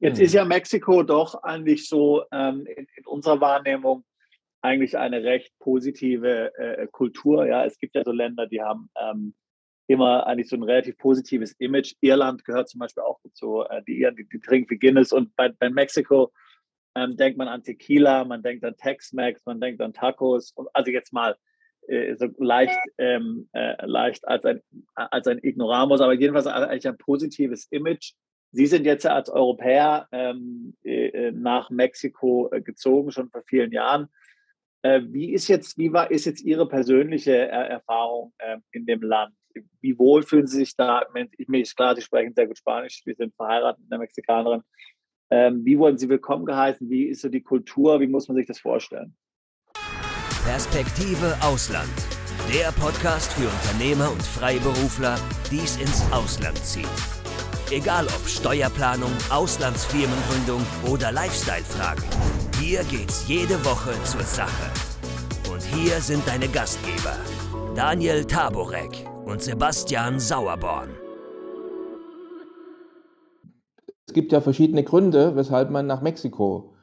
Jetzt mhm. ist ja Mexiko doch eigentlich so ähm, in, in, unserer Wahrnehmung eigentlich eine recht positive äh, Kultur. Ja, es gibt ja so Länder, die haben ähm, immer eigentlich so ein relativ positives Image. Irland gehört zum Beispiel auch dazu. Äh, die Iren, die, die trinken wie Guinness und bei, bei Mexiko ähm, denkt man an Tequila, man denkt an Tex-Mex, man denkt an Tacos. Und also jetzt mal äh, so leicht, ähm, äh, leicht als ein, als ein Ignoramus, aber jedenfalls eigentlich ein positives Image. Sie sind jetzt als Europäer ähm, äh, nach Mexiko äh, gezogen, schon vor vielen Jahren. Äh, wie ist jetzt, wie war, ist jetzt Ihre persönliche Erfahrung ähm, in dem Land? Wie wohl fühlen Sie sich da? Ich, mir ist klar, Sie sprechen sehr gut Spanisch, wir sind verheiratet mit einer Mexikanerin. Ähm, wie wurden Sie willkommen geheißen? Wie ist so die Kultur? Wie muss man sich das vorstellen? Perspektive Ausland. Der Podcast für Unternehmer und Freiberufler, die es ins Ausland zieht. Egal ob Steuerplanung, Auslandsfirmengründung oder Lifestyle-Fragen. Hier geht's jede Woche zur Sache. Und hier sind deine Gastgeber, Daniel Taborek und Sebastian Sauerborn. Es gibt ja verschiedene Gründe, weshalb man nach Mexiko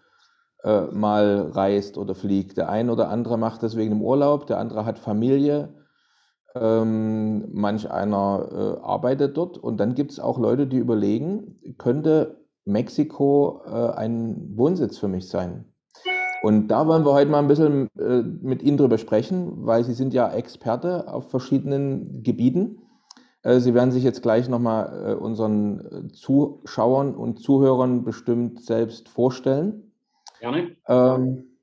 äh, mal reist oder fliegt. Der eine oder andere macht das wegen dem Urlaub, der andere hat Familie, ähm, manch einer äh, arbeitet dort. Und dann gibt es auch Leute, die überlegen, könnte Mexiko äh, ein Wohnsitz für mich sein? Und da wollen wir heute mal ein bisschen äh, mit Ihnen drüber sprechen, weil Sie sind ja Experte auf verschiedenen Gebieten. Äh, Sie werden sich jetzt gleich nochmal äh, unseren äh, Zuschauern und Zuhörern bestimmt selbst vorstellen. Gerne. Ähm,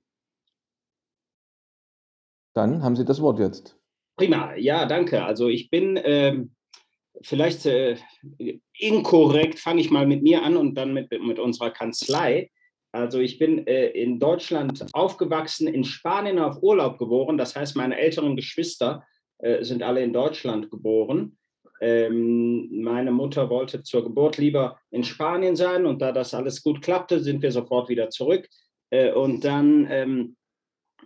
dann haben Sie das Wort jetzt. Prima, ja, danke. Also ich bin ähm, vielleicht äh, inkorrekt, fange ich mal mit mir an und dann mit, mit unserer Kanzlei. Also ich bin äh, in Deutschland aufgewachsen, in Spanien auf Urlaub geboren. Das heißt, meine älteren Geschwister äh, sind alle in Deutschland geboren. Ähm, meine Mutter wollte zur Geburt lieber in Spanien sein und da das alles gut klappte, sind wir sofort wieder zurück. Äh, und dann ähm,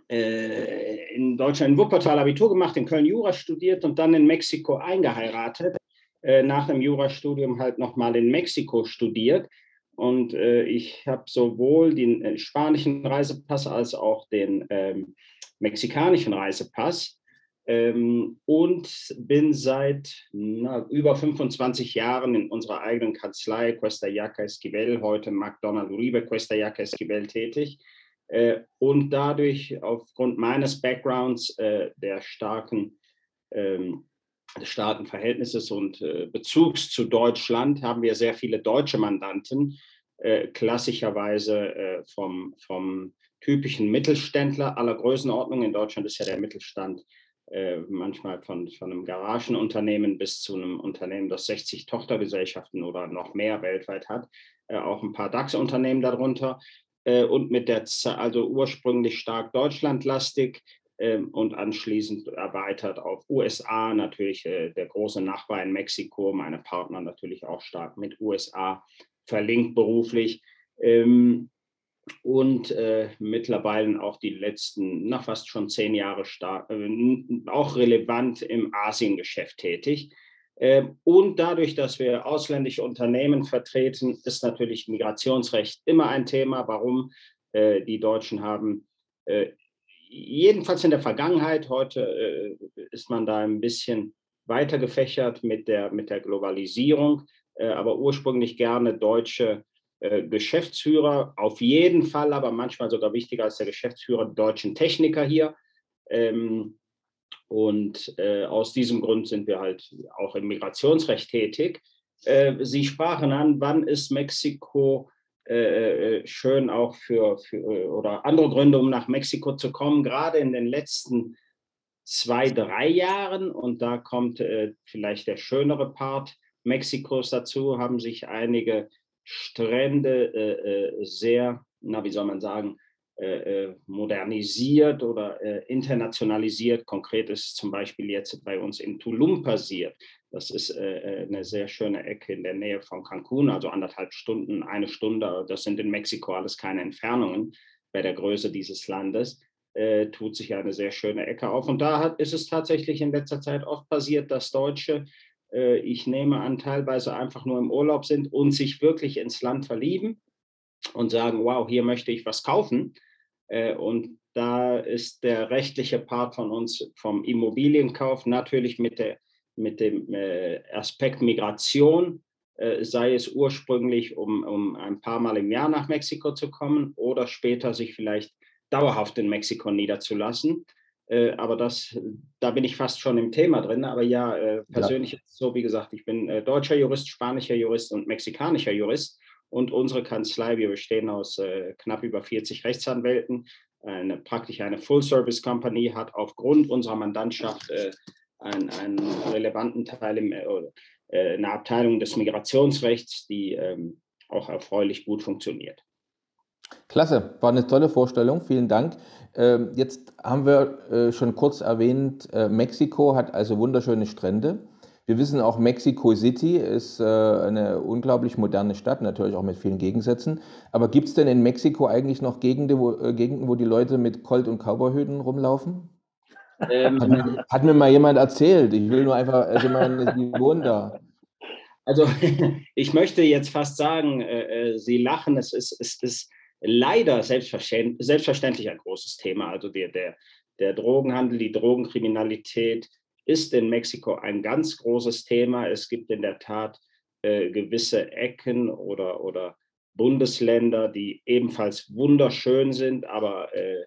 äh, in Deutschland in Wuppertal Abitur gemacht, in Köln Jura studiert und dann in Mexiko eingeheiratet. Äh, nach einem Jurastudium halt nochmal in Mexiko studiert. Und äh, ich habe sowohl den äh, spanischen Reisepass als auch den ähm, mexikanischen Reisepass ähm, und bin seit na, über 25 Jahren in unserer eigenen Kanzlei Cuesta Yaca Esquivel, heute McDonald Uribe Cuesta Yaca Esquivel tätig. Äh, und dadurch, aufgrund meines Backgrounds, äh, der starken, ähm, des starken Verhältnisses und äh, Bezugs zu Deutschland, haben wir sehr viele deutsche Mandanten, klassischerweise vom, vom typischen Mittelständler aller Größenordnung. In Deutschland ist ja der Mittelstand manchmal von, von einem Garagenunternehmen bis zu einem Unternehmen, das 60 Tochtergesellschaften oder noch mehr weltweit hat, auch ein paar DAX-Unternehmen darunter und mit der, also ursprünglich stark deutschlandlastig ähm, und anschließend erweitert auf USA, natürlich der große Nachbar in Mexiko, meine Partner natürlich auch stark mit USA verlinkt beruflich. Ähm, und äh, mittlerweile auch die letzten, na fast schon zehn Jahre stark, äh, auch relevant im Asiengeschäft tätig. Äh, und dadurch, dass wir ausländische Unternehmen vertreten, ist natürlich Migrationsrecht immer ein Thema. Warum? Äh, die Deutschen haben äh, jedenfalls in der Vergangenheit, heute äh, ist man da ein bisschen weiter gefächert mit der, mit der Globalisierung, aber ursprünglich gerne deutsche Geschäftsführer, auf jeden Fall, aber manchmal sogar wichtiger als der Geschäftsführer, deutschen Techniker hier. Ähm, und äh, aus diesem Grund sind wir halt auch im Migrationsrecht tätig. Äh, Sie sprachen an, wann ist Mexiko äh, äh, schön auch für, für oder andere Gründe, um nach Mexiko zu kommen, gerade in den letzten zwei, drei Jahren. Und da kommt vielleicht der schönere Part Mexikos dazu, haben sich einige Strände äh, äh, sehr, na, wie soll man sagen, äh, äh modernisiert oder äh, internationalisiert. Konkret ist zum Beispiel jetzt bei uns in Tulum passiert. Das ist äh, eine sehr schöne Ecke in der Nähe von Cancun, also anderthalb Stunden, eine Stunde. Das sind in Mexiko alles keine Entfernungen bei der Größe dieses Landes. tut sich eine sehr schöne Ecke auf. Und da hat, ist es tatsächlich in letzter Zeit oft passiert, dass Deutsche äh, ich nehme an, teilweise einfach nur im Urlaub sind und sich wirklich ins Land verlieben und sagen, wow, hier möchte ich was kaufen. Äh, und da ist der rechtliche Part von uns vom Immobilienkauf natürlich mit, der, mit dem äh, Aspekt Migration, äh, sei es ursprünglich, um, um ein paar Mal im Jahr nach Mexiko zu kommen oder später sich vielleicht dauerhaft in Mexiko niederzulassen. Aber das, da bin ich fast schon im Thema drin. Aber ja, persönlich ja. ist es so, wie gesagt, ich bin deutscher Jurist, spanischer Jurist und mexikanischer Jurist. Und unsere Kanzlei, wir bestehen aus äh, knapp über 40 Rechtsanwälten. Eine, praktisch eine Full-Service-Company hat aufgrund unserer Mandantschaft äh, einen, einen, relevanten Teil im, äh, eine Abteilung des Migrationsrechts, die ähm, auch erfreulich gut funktioniert. Klasse, war eine tolle Vorstellung, vielen Dank. Ähm, jetzt haben wir äh, schon kurz erwähnt, äh, Mexiko hat also wunderschöne Strände. Wir wissen auch, Mexico City ist äh, eine unglaublich moderne Stadt, natürlich auch mit vielen Gegensätzen. Aber gibt es denn in Mexiko eigentlich noch Gegenden wo, Gegenden, wo die Leute mit Colt- und Cowboyhüten rumlaufen? Ähm, hat, mir, hat, mir, mal jemand erzählt. Ich will nur einfach, also meine, die wohnen da. Also ich möchte jetzt fast sagen, äh, Sie lachen, es ist, es ist leider selbstverständlich, selbstverständlich ein großes Thema. Also der, der, der Drogenhandel, die Drogenkriminalität ist in Mexiko ein ganz großes Thema. Es gibt in der Tat äh, gewisse Ecken oder, oder Bundesländer, die ebenfalls wunderschön sind, aber äh,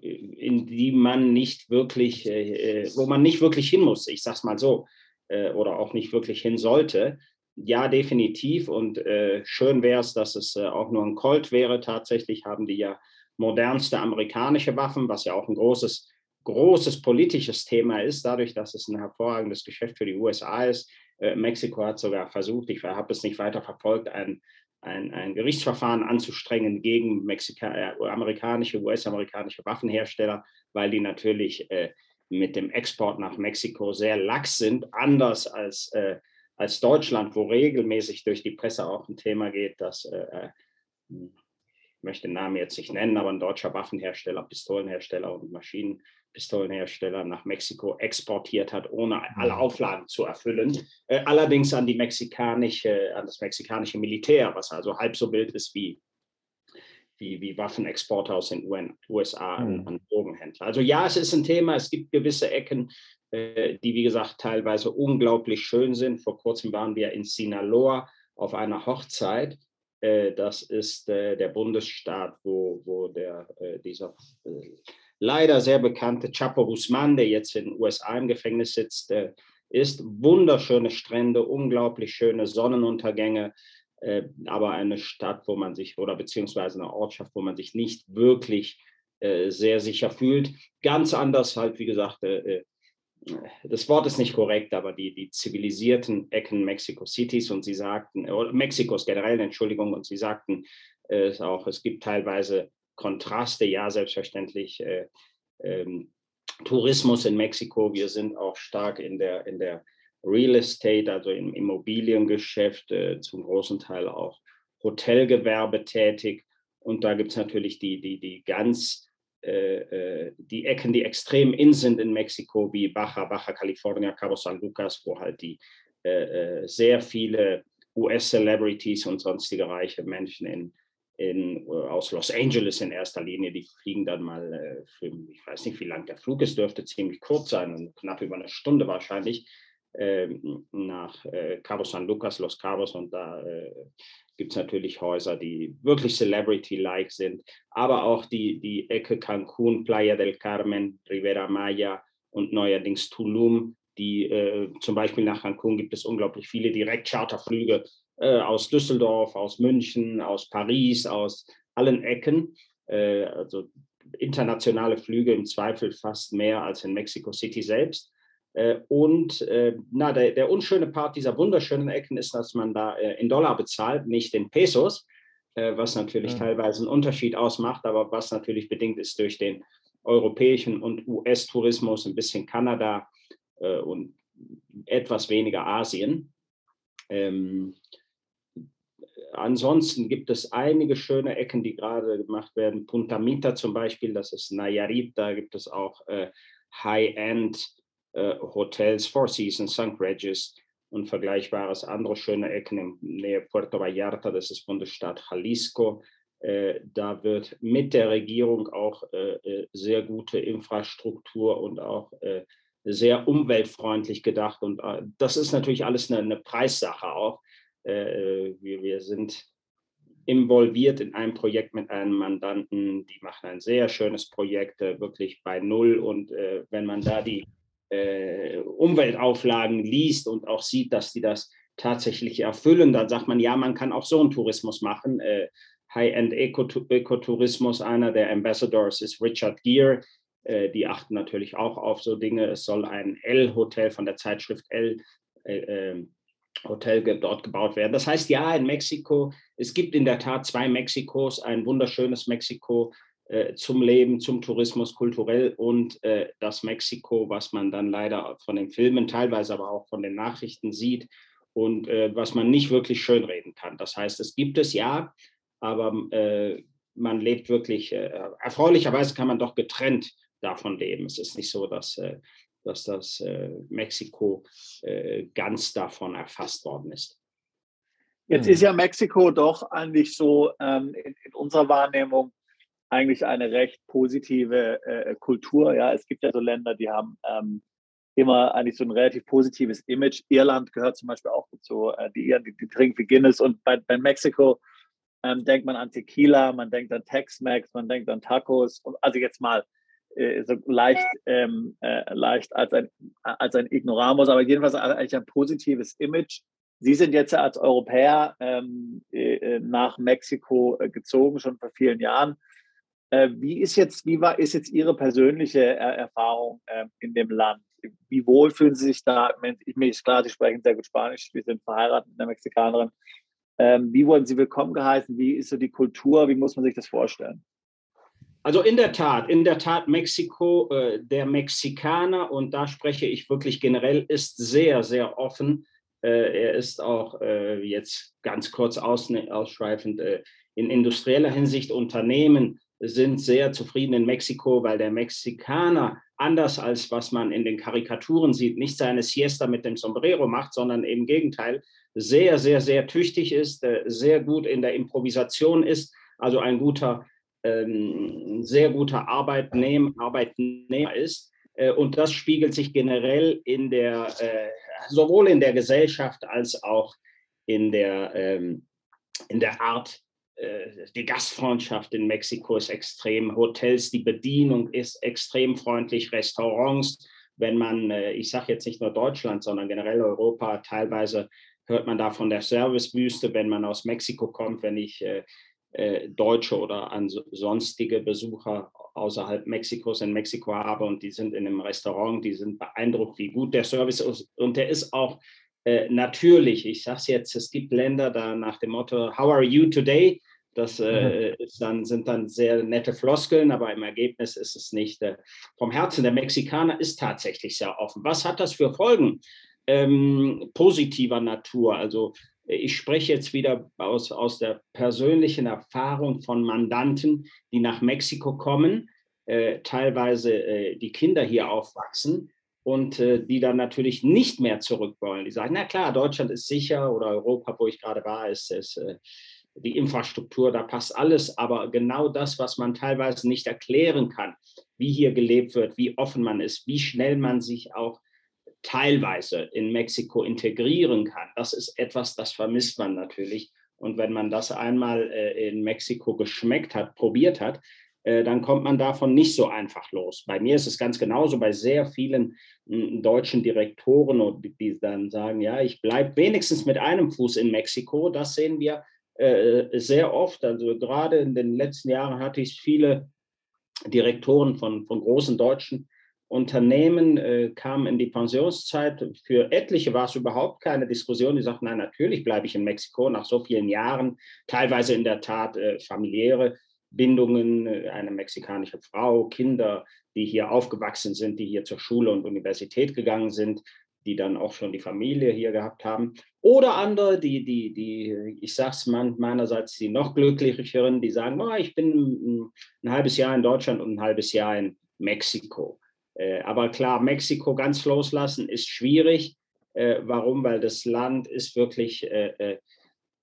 in die man nicht wirklich, äh, äh wo man nicht wirklich hin muss, ich sag's mal so, äh, oder auch nicht wirklich hin sollte ja, definitiv. Und äh, schön wäre es, dass es auch nur ein Colt wäre. Tatsächlich haben die ja modernste amerikanische Waffen, was ja auch ein großes, großes politisches Thema ist, dadurch, dass es ein hervorragendes Geschäft für die USA ist. Äh, Mexiko hat sogar versucht, ich habe es nicht weiter verfolgt, ein, ein, ein Gerichtsverfahren anzustrengen gegen Mexika äh, amerikanische, US-amerikanische Waffenhersteller, weil die natürlich äh, mit dem Export nach Mexiko sehr lax sind, anders als äh, als Deutschland, wo regelmäßig durch die Presse auch ein Thema geht, dass, äh, ich möchte den Namen jetzt nicht nennen, aber ein deutscher Waffenhersteller, Pistolenhersteller und Maschinenpistolenhersteller nach Mexiko exportiert hat, ohne alle. Auflagen zu erfüllen. Äh, allerdings an, die mexikanische, an das mexikanische Militär, was also halb so wild ist wie, wie, wie Waffenexporte aus den USA mhm. an Drogenhändler. Also ja, es ist ein Thema, es gibt gewisse Ecken, äh, die, wie gesagt, teilweise unglaublich schön sind. Vor kurzem waren wir in Sinaloa auf einer Hochzeit. Äh, das ist äh, der Bundesstaat, wo, wo der, dieser leider sehr bekannte Chapo Guzman, der jetzt in den USA im Gefängnis sitzt, ist. Wunderschöne Strände, unglaublich schöne Sonnenuntergänge, aber eine Stadt, wo man sich, oder beziehungsweise eine Ortschaft, wo man sich nicht wirklich sehr sicher fühlt. Ganz anders halt, wie gesagt, das Wort ist nicht korrekt, aber die, die zivilisierten Ecken Mexico Cities und sie sagten, oder Mexikos generell, Entschuldigung, und sie sagten äh, auch, es gibt teilweise Kontraste, ja, selbstverständlich. Äh, ähm, Tourismus in Mexiko, wir sind auch stark in der, in der Real Estate, also im Immobiliengeschäft, äh, zum großen Teil auch Hotelgewerbe tätig. Und da gibt es natürlich die, die, die ganz äh, äh, die Ecken, die extrem in sind in Mexiko, wie Baja, Baja California, Cabo San Lucas, wo halt die äh, sehr viele US-Celebrities und sonstige reiche Menschen in, in, aus Los Angeles in erster Linie, die fliegen dann mal für, ich weiß nicht, wie lang der Flug ist, dürfte ziemlich kurz sein, knapp über eine Stunde wahrscheinlich, ähm, nach Cabo San Lucas, Los Cabos. Und da gibt es natürlich Häuser, die wirklich Celebrity-like sind, aber auch die, die Ecke Cancun, Playa del Carmen, Rivera Maya und neuerdings Tulum, die äh, zum Beispiel nach Cancun gibt es unglaublich viele Direktcharterflüge äh, aus Düsseldorf, aus München, aus Paris, aus allen Ecken. Äh, also internationale Flüge im Zweifel fast mehr als in Mexico City selbst. Äh, und äh, na, der, der, unschöne Part dieser wunderschönen Ecken ist, dass man da äh, in Dollar bezahlt, nicht in Pesos, was natürlich ja. teilweise einen Unterschied ausmacht, aber was natürlich bedingt ist durch den europäischen und US-Tourismus, ein bisschen Kanada und etwas weniger Asien. Ähm, ansonsten gibt es einige schöne Ecken, die gerade gemacht werden. Punta Mita zum Beispiel, das ist Nayarit, da gibt es auch äh, High-End äh, Hotels, Four Seasons, St. Regis, und vergleichbares andere schöne Ecken in Nähe Puerto Vallarta, das ist Bundesstaat Jalisco. Äh, da wird mit der Regierung auch äh, äh, sehr gute Infrastruktur und auch sehr umweltfreundlich gedacht. Und das ist natürlich alles eine, eine Preissache auch. Wir, wir sind involviert in einem Projekt mit einem Mandanten, die machen ein sehr schönes Projekt, wirklich bei Null. Und wenn man da die Umweltauflagen liest und auch sieht, dass die das tatsächlich erfüllen, dann sagt man, ja, man kann auch so einen Tourismus machen. High-End Ecotourismus. Einer der Ambassadors ist Richard Gere. Äh, die achten natürlich auch auf so Dinge. Es soll ein L-Hotel von der Zeitschrift L äh, ähm, Hotel dort gebaut werden. Das heißt, ja, in Mexiko, es gibt in der Tat zwei Mexikos, ein wunderschönes Mexiko äh, zum Leben, zum Tourismus, kulturell und äh, das Mexiko, was man dann leider von den Filmen, teilweise aber auch von den Nachrichten sieht und äh, was man nicht wirklich schönreden kann. Das heißt, es gibt es ja, aber äh, man lebt wirklich, äh, erfreulicherweise kann man doch getrennt davon leben. Es ist nicht so, dass, äh, dass das äh, Mexiko äh, ganz davon erfasst worden ist. Jetzt ist ja Mexiko doch eigentlich so ähm, in, in, unserer Wahrnehmung eigentlich eine recht positive äh, Kultur. Ja, es gibt ja so Länder, die haben ähm, immer eigentlich so ein relativ positives Image. Irland gehört zum Beispiel auch dazu. Äh, die Iren, die, die trinken wie Guinness und bei, bei Mexiko ähm, denkt man an Tequila, man denkt an Tex-Mex, man denkt an Tacos. Und also jetzt mal äh, so leicht, ähm, äh, leicht als ein, als ein Ignoramus, aber jedenfalls eigentlich ein positives Image. Sie sind jetzt als Europäer ähm, äh, nach Mexiko äh, gezogen, schon vor vielen Jahren. Äh, wie ist jetzt, wie war, ist jetzt Ihre persönliche Erfahrung ähm, in dem Land? Wie wohl fühlen Sie sich da? Ich, mir ist klar, Sie sprechen sehr gut Spanisch. Wir sind verheiratet mit einer Mexikanerin. Ähm, wie wurden Sie willkommen geheißen? Wie ist so die Kultur? Wie muss man sich das vorstellen? Also in der Tat, in der Tat, Mexiko, äh, der Mexikaner, und da spreche ich wirklich generell, ist sehr, sehr offen. Äh, er ist auch äh, jetzt ganz kurz aus, ausschweifend äh, in industrieller Hinsicht Unternehmen sind sehr zufrieden in Mexiko, weil der Mexikaner, anders als was man in den Karikaturen sieht, nicht seine Siesta mit dem Sombrero macht, sondern im Gegenteil sehr, sehr, sehr tüchtig ist, äh, sehr gut in der Improvisation ist, also ein guter, ähm, sehr guter Arbeitnehmer, Arbeitnehmer ist. Äh, und das spiegelt sich generell in der, äh, sowohl in der Gesellschaft als auch in der, ähm, in der Art äh, die Gastfreundschaft in Mexiko ist extrem, Hotels, die Bedienung ist extrem freundlich, Restaurants, wenn man, ich sage jetzt nicht nur Deutschland, sondern generell Europa, teilweise hört man da von der Servicewüste, wenn man aus Mexiko kommt, wenn ich Deutsche oder sonstige Besucher außerhalb Mexikos in Mexiko habe und die sind in einem Restaurant, die sind beeindruckt, wie gut der Service ist und der ist auch äh, natürlich, ich sage es jetzt, es gibt Länder da nach dem Motto, How are you today? Das äh, mhm. dann, sind dann sehr nette Floskeln, aber im Ergebnis ist es nicht äh, vom Herzen. Der Mexikaner ist tatsächlich sehr offen. Was hat das für Folgen? Ähm, positiver Natur. Also ich spreche jetzt wieder aus, aus der persönlichen Erfahrung von Mandanten, die nach Mexiko kommen, äh, teilweise äh, die Kinder hier aufwachsen und äh, die dann natürlich nicht mehr zurück wollen. Die sagen, na klar, Deutschland ist sicher oder Europa, wo ich gerade war, ist, ist äh, die Infrastruktur, da passt alles, aber genau das, was man teilweise nicht erklären kann, wie hier gelebt wird, wie offen man ist, wie schnell man sich auch teilweise in Mexiko integrieren kann, das ist etwas, das vermisst man natürlich. Und wenn man das einmal äh, in Mexiko geschmeckt hat, probiert hat, äh, dann kommt man davon nicht so einfach los. Bei mir ist es ganz genauso, bei sehr vielen hm, deutschen Direktoren, die dann sagen, ja, ich bleibe wenigstens mit einem Fuß in Mexiko. Das sehen wir äh, sehr oft. Also gerade in den letzten Jahren hatte ich viele Direktoren von, von großen deutschen Unternehmen äh, kamen in die Pensionszeit. Für etliche war es überhaupt keine Diskussion. Die sagten, nein, natürlich bleibe ich in Mexiko nach so vielen Jahren, teilweise in der Tat äh, familiäre Bindungen, äh, eine mexikanische Frau, Kinder, die hier aufgewachsen sind, die hier zur Schule und Universität gegangen sind, die dann auch schon die Familie hier gehabt haben. Oder andere, die, die, die ich sage es meinerseits, die noch glücklicheren, die sagen, oh, ich bin ein, ein, halbes Jahr in Deutschland und ein halbes Jahr in Mexiko. Äh, aber klar, Mexiko ganz loslassen ist schwierig. Äh, warum? Weil das Land ist wirklich äh,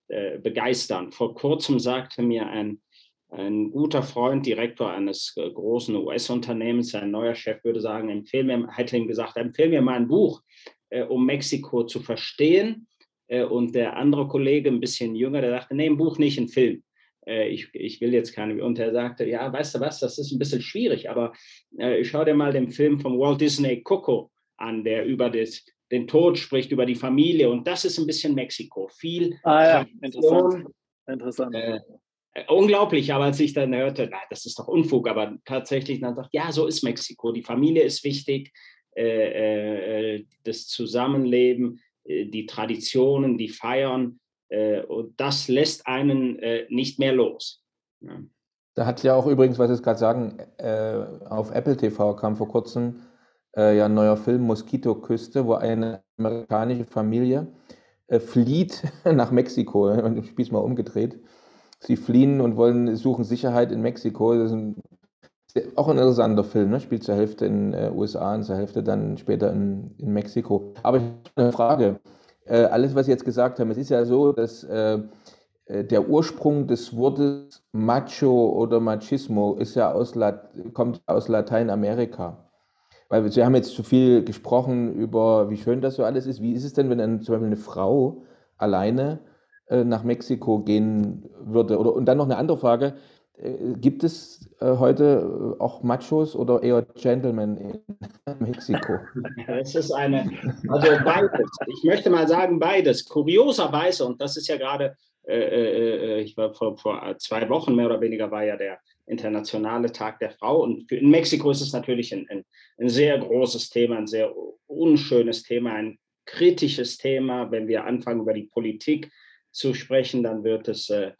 begeisternd. Vor kurzem sagte mir ein, ein guter Freund, Direktor eines großen US-Unternehmens, sein neuer Chef würde sagen, empfehle mir, hätte ihm gesagt, empfehle mir mal ein Buch, um Mexiko zu verstehen. Und der andere Kollege, ein bisschen jünger, der sagte, nee, ein Buch nicht, ein Film ich, ich will jetzt keine. Und er sagte, ja, weißt du was, das ist ein bisschen schwierig, aber äh, schau dir mal den Film von Walt Disney Coco an, der über das, den Tod spricht, über die Familie. Und das ist ein bisschen Mexiko. Viel ah, ja. interessant. interessant. Äh, unglaublich, aber als ich dann hörte, na, das ist doch Unfug, aber tatsächlich dann sagt, ja, so ist Mexiko. Die Familie ist wichtig, äh, äh das Zusammenleben, äh, die Traditionen, die Feiern. Äh, und das lässt einen nicht mehr los. Ja. Da hat ja auch übrigens, was Sie gerade sagen, auf Apple TV kam vor kurzem äh, ja ein neuer Film Moskitoküste, wo eine amerikanische Familie äh, flieht nach Mexiko. Ich spiele es mal umgedreht. Sie fliehen und wollen suchen Sicherheit in Mexiko. Das ist ein, auch ein interessanter Film. Ne? Spielt zur Hälfte in den äh, USA und zur Hälfte dann später in, in Mexiko. Aber ich habe eine Frage. Äh, alles, was Sie jetzt gesagt haben, es ist ja so, dass äh, äh, der Ursprung des Wortes Macho oder Machismo ist ja aus, kommt aus Lateinamerika. Weil Sie haben jetzt zu viel gesprochen über, wie schön das so alles ist. Wie ist es denn, wenn dann zum Beispiel eine Frau alleine äh, nach Mexiko gehen würde? Oder, und dann noch eine andere Frage. Äh, gibt es äh, heute auch Machos oder eher Gentlemen in Mexiko? Es ist eine, also beides. Ich möchte mal sagen beides. Kurioserweise, und das ist ja gerade, äh, äh, ich war vor, vor zwei Wochen mehr oder weniger, war ja der internationale Tag der Frau. Und in Mexiko ist es natürlich ein, ein, ein, sehr großes Thema, ein sehr unschönes Thema, ein kritisches Thema. Wenn wir anfangen, über die Politik zu sprechen, dann wird es äh, äh,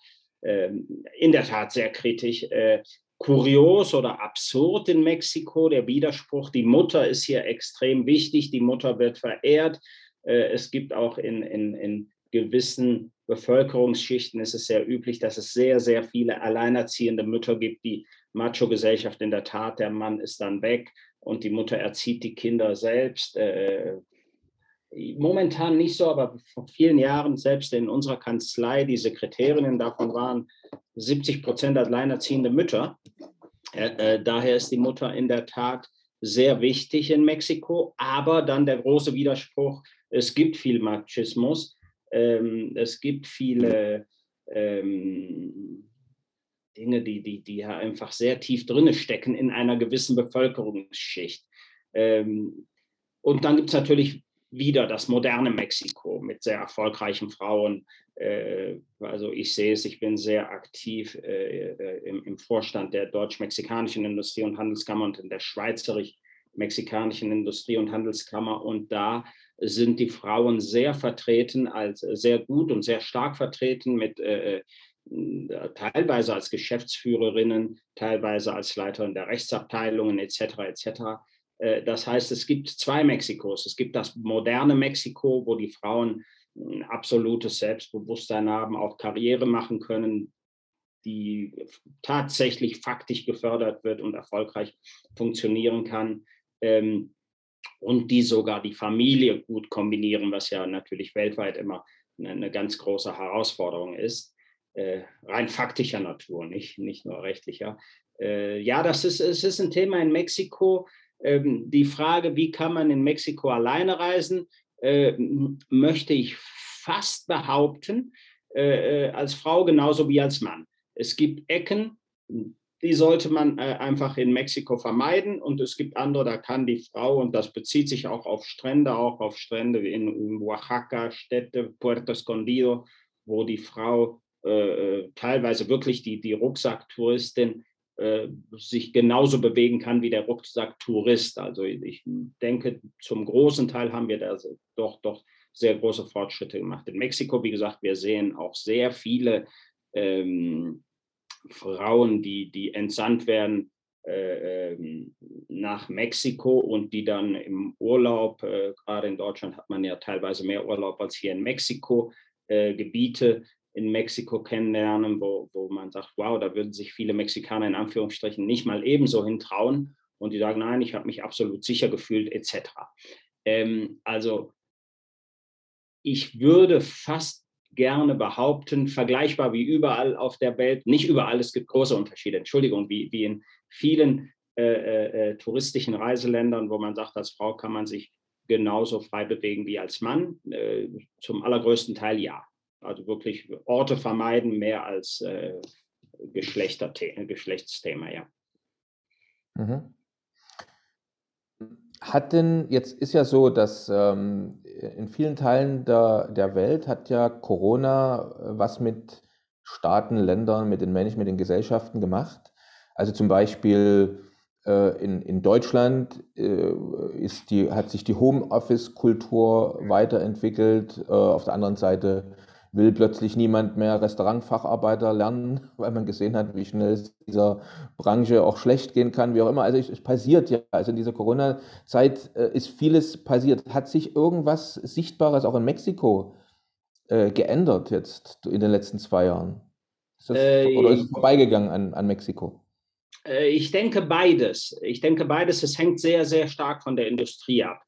in der Tat sehr kritisch. Äh, kurios oder absurd in Mexiko, der Widerspruch, die Mutter ist hier extrem wichtig, die Mutter wird verehrt. Äh, es gibt auch in, in, in gewissen Bevölkerungsschichten ist es sehr üblich, dass es sehr, sehr viele alleinerziehende Mütter gibt. Die Macho-Gesellschaft in der Tat, der Mann ist dann weg und die Mutter erzieht die Kinder selbst. Momentan nicht so, aber vor vielen Jahren, selbst in unserer Kanzlei, die Sekretärinnen davon waren 70 Prozent alleinerziehende Mütter. Äh, äh, daher ist die Mutter in der Tat sehr wichtig in Mexiko. Aber dann der große Widerspruch, es gibt viel Machismus ähm, es gibt viele ähm, Dinge, die, die, die einfach sehr tief drin stecken in einer gewissen Bevölkerungsschicht. Ähm, und dann gibt es natürlich wieder das moderne Mexiko mit sehr erfolgreichen Frauen. Äh, also ich sehe es, ich bin sehr aktiv äh, äh im, Vorstand der deutsch-mexikanischen Industrie- und Handelskammer und in der schweizerisch-mexikanischen Industrie- und Handelskammer. Und da sind die Frauen sehr vertreten, als sehr gut und sehr stark vertreten mit teilweise als Geschäftsführerinnen, teilweise als Leiterin der Rechtsabteilungen etc. etc. Äh, das heißt, es gibt zwei Mexikos. Es gibt das moderne Mexiko, wo die Frauen ein absolutes Selbstbewusstsein haben, auch Karriere machen können, die tatsächlich faktisch gefördert wird und erfolgreich funktionieren kann. Ähm, und die sogar die Familie gut kombinieren, was ja natürlich weltweit immer eine, eine ganz große Herausforderung ist. Äh, rein faktischer Natur, nicht, nicht nur rechtlicher. Äh, ja, das ist, es ist ein Thema in Mexiko. Ähm, die Frage, wie kann man in Mexiko alleine reisen, äh, möchte ich fast behaupten, äh, äh, als Frau genauso wie als Mann. Es gibt Ecken, die sollte man äh, einfach in Mexiko vermeiden. Und es gibt andere, da kann die Frau, und das bezieht sich auch auf Strände, auch auf Strände in, in Oaxaca, Städte, Puerto Escondido, wo die Frau äh, äh, teilweise wirklich die, die Rucksacktouristin sich genauso bewegen kann wie der Rucksacktourist. Also ich denke, zum großen Teil haben wir da doch, doch sehr große Fortschritte gemacht. In Mexiko, wie gesagt, wir sehen auch sehr viele ähm, Frauen, die, die entsandt werden äh, ähm, nach Mexiko und die dann im Urlaub, äh, gerade in Deutschland hat man ja teilweise mehr Urlaub als hier in Mexiko, äh, Gebiete in Mexiko kennenlernen, wo, wo man sagt, wow, da würden sich viele Mexikaner in Anführungsstrichen nicht mal ebenso hintrauen und die sagen, nein, ich habe mich absolut sicher gefühlt etc. Ähm, also ich würde fast gerne behaupten, vergleichbar wie überall auf der Welt, nicht überall, es gibt große Unterschiede, Entschuldigung, wie, wie in vielen äh, äh, äh, touristischen Reiseländern, wo man sagt, als Frau kann man sich genauso frei bewegen wie als Mann. Äh, zum allergrößten Teil ja. Also wirklich Orte vermeiden, mehr als äh, Geschlechtsthema, ja. Mhm. Hat denn, jetzt ist ja so, dass ähm, in vielen Teilen der, der Welt hat ja Corona äh, was mit Staaten, Ländern, mit den Menschen, mit den Gesellschaften gemacht. Also zum Beispiel äh, in, in Deutschland äh, ist die, hat sich die Homeoffice-Kultur weiterentwickelt. Äh, auf der anderen Seite will plötzlich niemand mehr Restaurantfacharbeiter lernen, weil man gesehen hat, wie schnell es dieser Branche auch schlecht gehen kann, wie auch immer. Also es, passiert ja, also in dieser Corona-Zeit äh, ist vieles passiert. Hat sich irgendwas Sichtbares auch in Mexiko äh, geändert jetzt in den letzten zwei Jahren? Ist das, äh, oder ist es vorbeigegangen an, an Mexiko? Äh, ich denke beides. Ich denke beides. Es hängt sehr, sehr stark von der Industrie ab.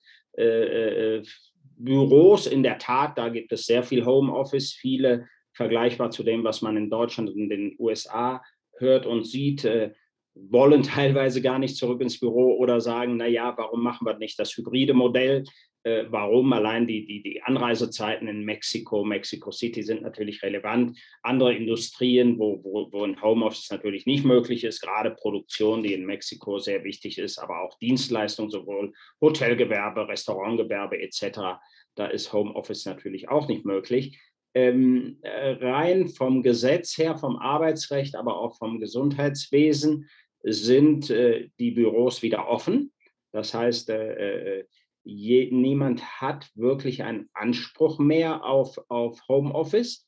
Büros in der Tat, da gibt es sehr viel Homeoffice, viele vergleichbar zu dem, was man in Deutschland und in den USA hört und sieht, äh, wollen teilweise gar nicht zurück ins Büro oder sagen, naja, warum machen wir nicht das hybride Modell? Äh, warum? Allein die, die, die Anreisezeiten in Mexiko, Mexico City sind natürlich relevant. Andere Industrien, wo, wo, wo ein Homeoffice natürlich nicht möglich ist, gerade Produktion, die in Mexiko sehr wichtig ist, aber auch Dienstleistungen, sowohl Hotelgewerbe, Restaurantgewerbe etc., da ist Homeoffice natürlich auch nicht möglich. Ähm, äh, rein vom Gesetz her, vom Arbeitsrecht, aber auch vom Gesundheitswesen sind äh, die Büros wieder offen. Das heißt, äh, äh je, niemand hat wirklich einen Anspruch mehr auf, auf Homeoffice,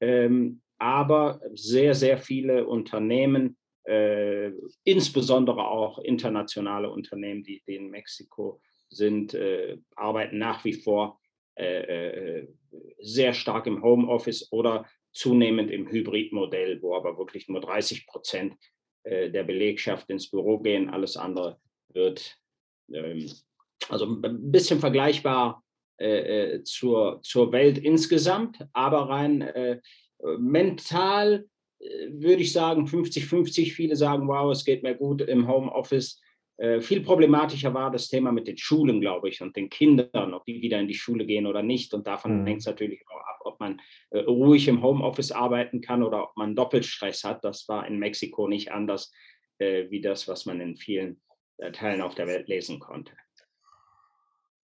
ähm, aber sehr, sehr viele Unternehmen, äh, insbesondere auch internationale Unternehmen, die, die in Mexiko sind, äh, arbeiten nach wie vor äh, äh sehr stark im Homeoffice oder zunehmend im Hybridmodell, wo aber wirklich nur 30 Prozent äh, der Belegschaft ins Büro gehen, alles andere wird ähm, also ein bisschen vergleichbar äh, äh, zur, zur Welt insgesamt, aber rein äh, mental äh, würde ich sagen 50-50. Viele sagen, wow, es geht mir gut im Homeoffice. Äh, viel problematischer war das Thema mit den Schulen, glaube ich, und den Kindern, ob die wieder in die Schule gehen oder nicht. Und davon mhm. hängt es natürlich auch ab, ob man äh, ruhig im Homeoffice arbeiten kann oder ob man Doppelstress hat. Das war in Mexiko nicht anders wie das, was man in vielen Teilen auf der Welt lesen konnte.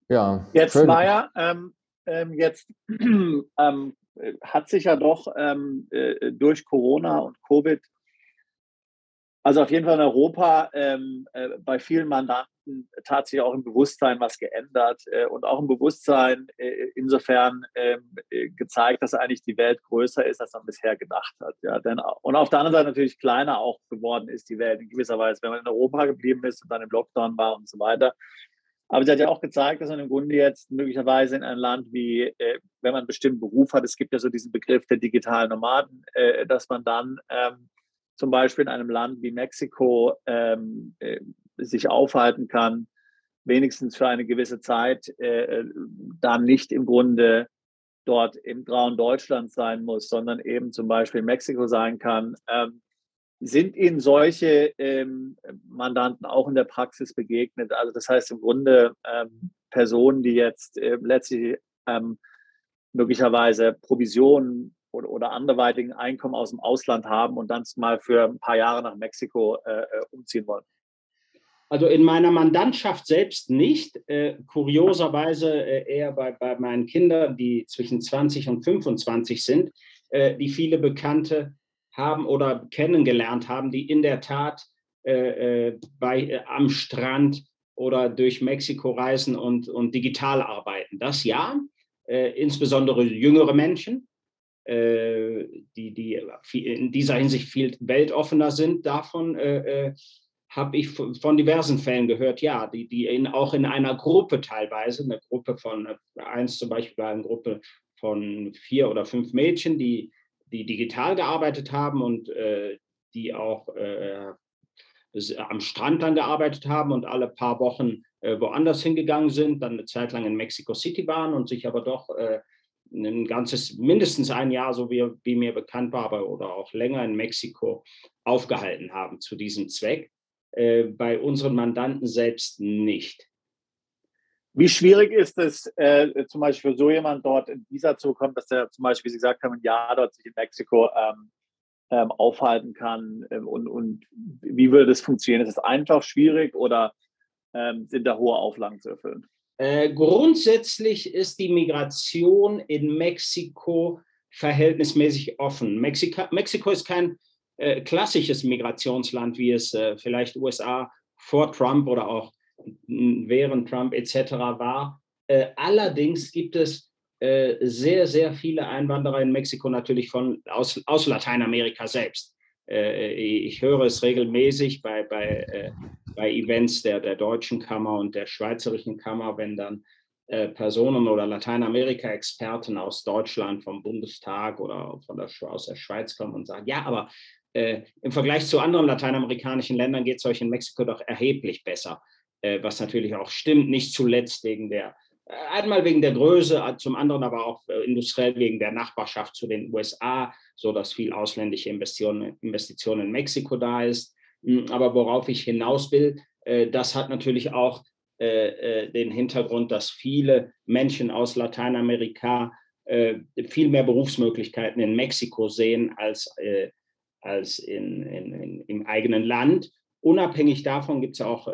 Ja. Jetzt, schön. Maya, ähm, ähm, jetzt ähm, hat sich ja doch ähm, äh, durch Corona und Covid, also auf jeden Fall in Europa, ähm, äh, bei vielen Mandanten tatsächlich auch im Bewusstsein was geändert äh, und auch im Bewusstsein äh, insofern ähm, äh, gezeigt, dass eigentlich die Welt größer ist, als man bisher gedacht hat. Ja, denn, und auf der anderen Seite natürlich kleiner auch geworden ist die Welt in gewisser Weise, wenn man in Europa geblieben ist und dann im Lockdown war und so weiter aber sie hat ja auch gezeigt, dass man im Grunde jetzt möglicherweise in einem Land wie, äh, wenn man einen bestimmten Beruf hat, es gibt ja so diesen Begriff der digitalen Nomaden, äh, dass man dann ähm, zum Beispiel in einem Land wie Mexiko ähm, äh, sich aufhalten kann, wenigstens für eine gewisse Zeit, äh, dann nicht im Grunde dort im grauen Deutschland sein muss, sondern eben zum Beispiel in Mexiko sein kann. Ähm, sind Ihnen solche ähm, Mandanten auch in der Praxis begegnet? Also das heißt im Grunde ähm, Personen, die jetzt äh, letztlich ähm, möglicherweise Provisionen oder, oder anderweitigen Einkommen aus dem Ausland haben und dann mal für ein paar Jahre nach Mexiko äh, äh umziehen wollen. Also in meiner Mandantschaft selbst nicht. Äh, kurioserweise äh, eher bei, bei meinen Kindern, die zwischen 20 und 25 sind, äh, die viele Bekannte haben oder kennengelernt haben, die in der Tat äh, äh, bei, äh, am Strand oder durch Mexiko reisen und, und digital arbeiten. Das ja, äh, insbesondere jüngere Menschen, äh, die, die in dieser Hinsicht viel weltoffener sind. Davon äh, habe ich von diversen Fällen gehört, ja, die, die in, auch in einer Gruppe teilweise, eine Gruppe von, eins zum Beispiel eine Gruppe von vier oder fünf Mädchen, die die digital gearbeitet haben und äh, die auch äh, am Strand dann gearbeitet haben und alle paar Wochen äh, woanders hingegangen sind, dann eine Zeit lang in Mexico City waren und sich aber doch äh, ein ganzes, mindestens ein Jahr, so wie, wie mir bekannt war, aber oder auch länger in Mexiko aufgehalten haben zu diesem Zweck. Äh, bei unseren Mandanten selbst nicht. Wie schwierig ist es, äh, zum Beispiel für so jemand dort in Visa zu kommen, dass er zum Beispiel, wie Sie gesagt haben, ein Jahr dort sich in Mexiko ähm, ähm, aufhalten kann? Ähm, und, und wie würde das funktionieren? Ist es einfach schwierig oder ähm, sind da hohe Auflagen zu erfüllen? Äh, grundsätzlich ist die Migration in Mexiko verhältnismäßig offen. Mexika, Mexiko ist kein äh, klassisches Migrationsland, wie es äh, vielleicht USA vor Trump oder auch während Trump etc. war. Äh, allerdings gibt es äh, sehr, sehr viele Einwanderer in Mexiko natürlich von, aus, aus Lateinamerika selbst. Äh, ich höre es regelmäßig bei, bei, bei Events der, der Deutschen Kammer und der Schweizerischen Kammer, wenn dann Personen oder Lateinamerika-Experten aus Deutschland vom Bundestag oder von der, aus der Schweiz kommen und sagen, ja, aber äh, im Vergleich zu anderen lateinamerikanischen Ländern geht es euch in Mexiko doch erheblich besser äh, was natürlich auch stimmt, nicht zuletzt wegen der, äh, einmal wegen der Größe, äh, zum anderen aber auch industriell wegen der Nachbarschaft zu den USA, so dass viel ausländische Investitionen, Investitionen in Mexiko da ist. Hm, aber worauf ich hinaus will, das hat natürlich auch den Hintergrund, dass viele Menschen aus Lateinamerika viel mehr Berufsmöglichkeiten in Mexiko sehen als, als in, in, in, im eigenen Land. Unabhängig davon gibt es auch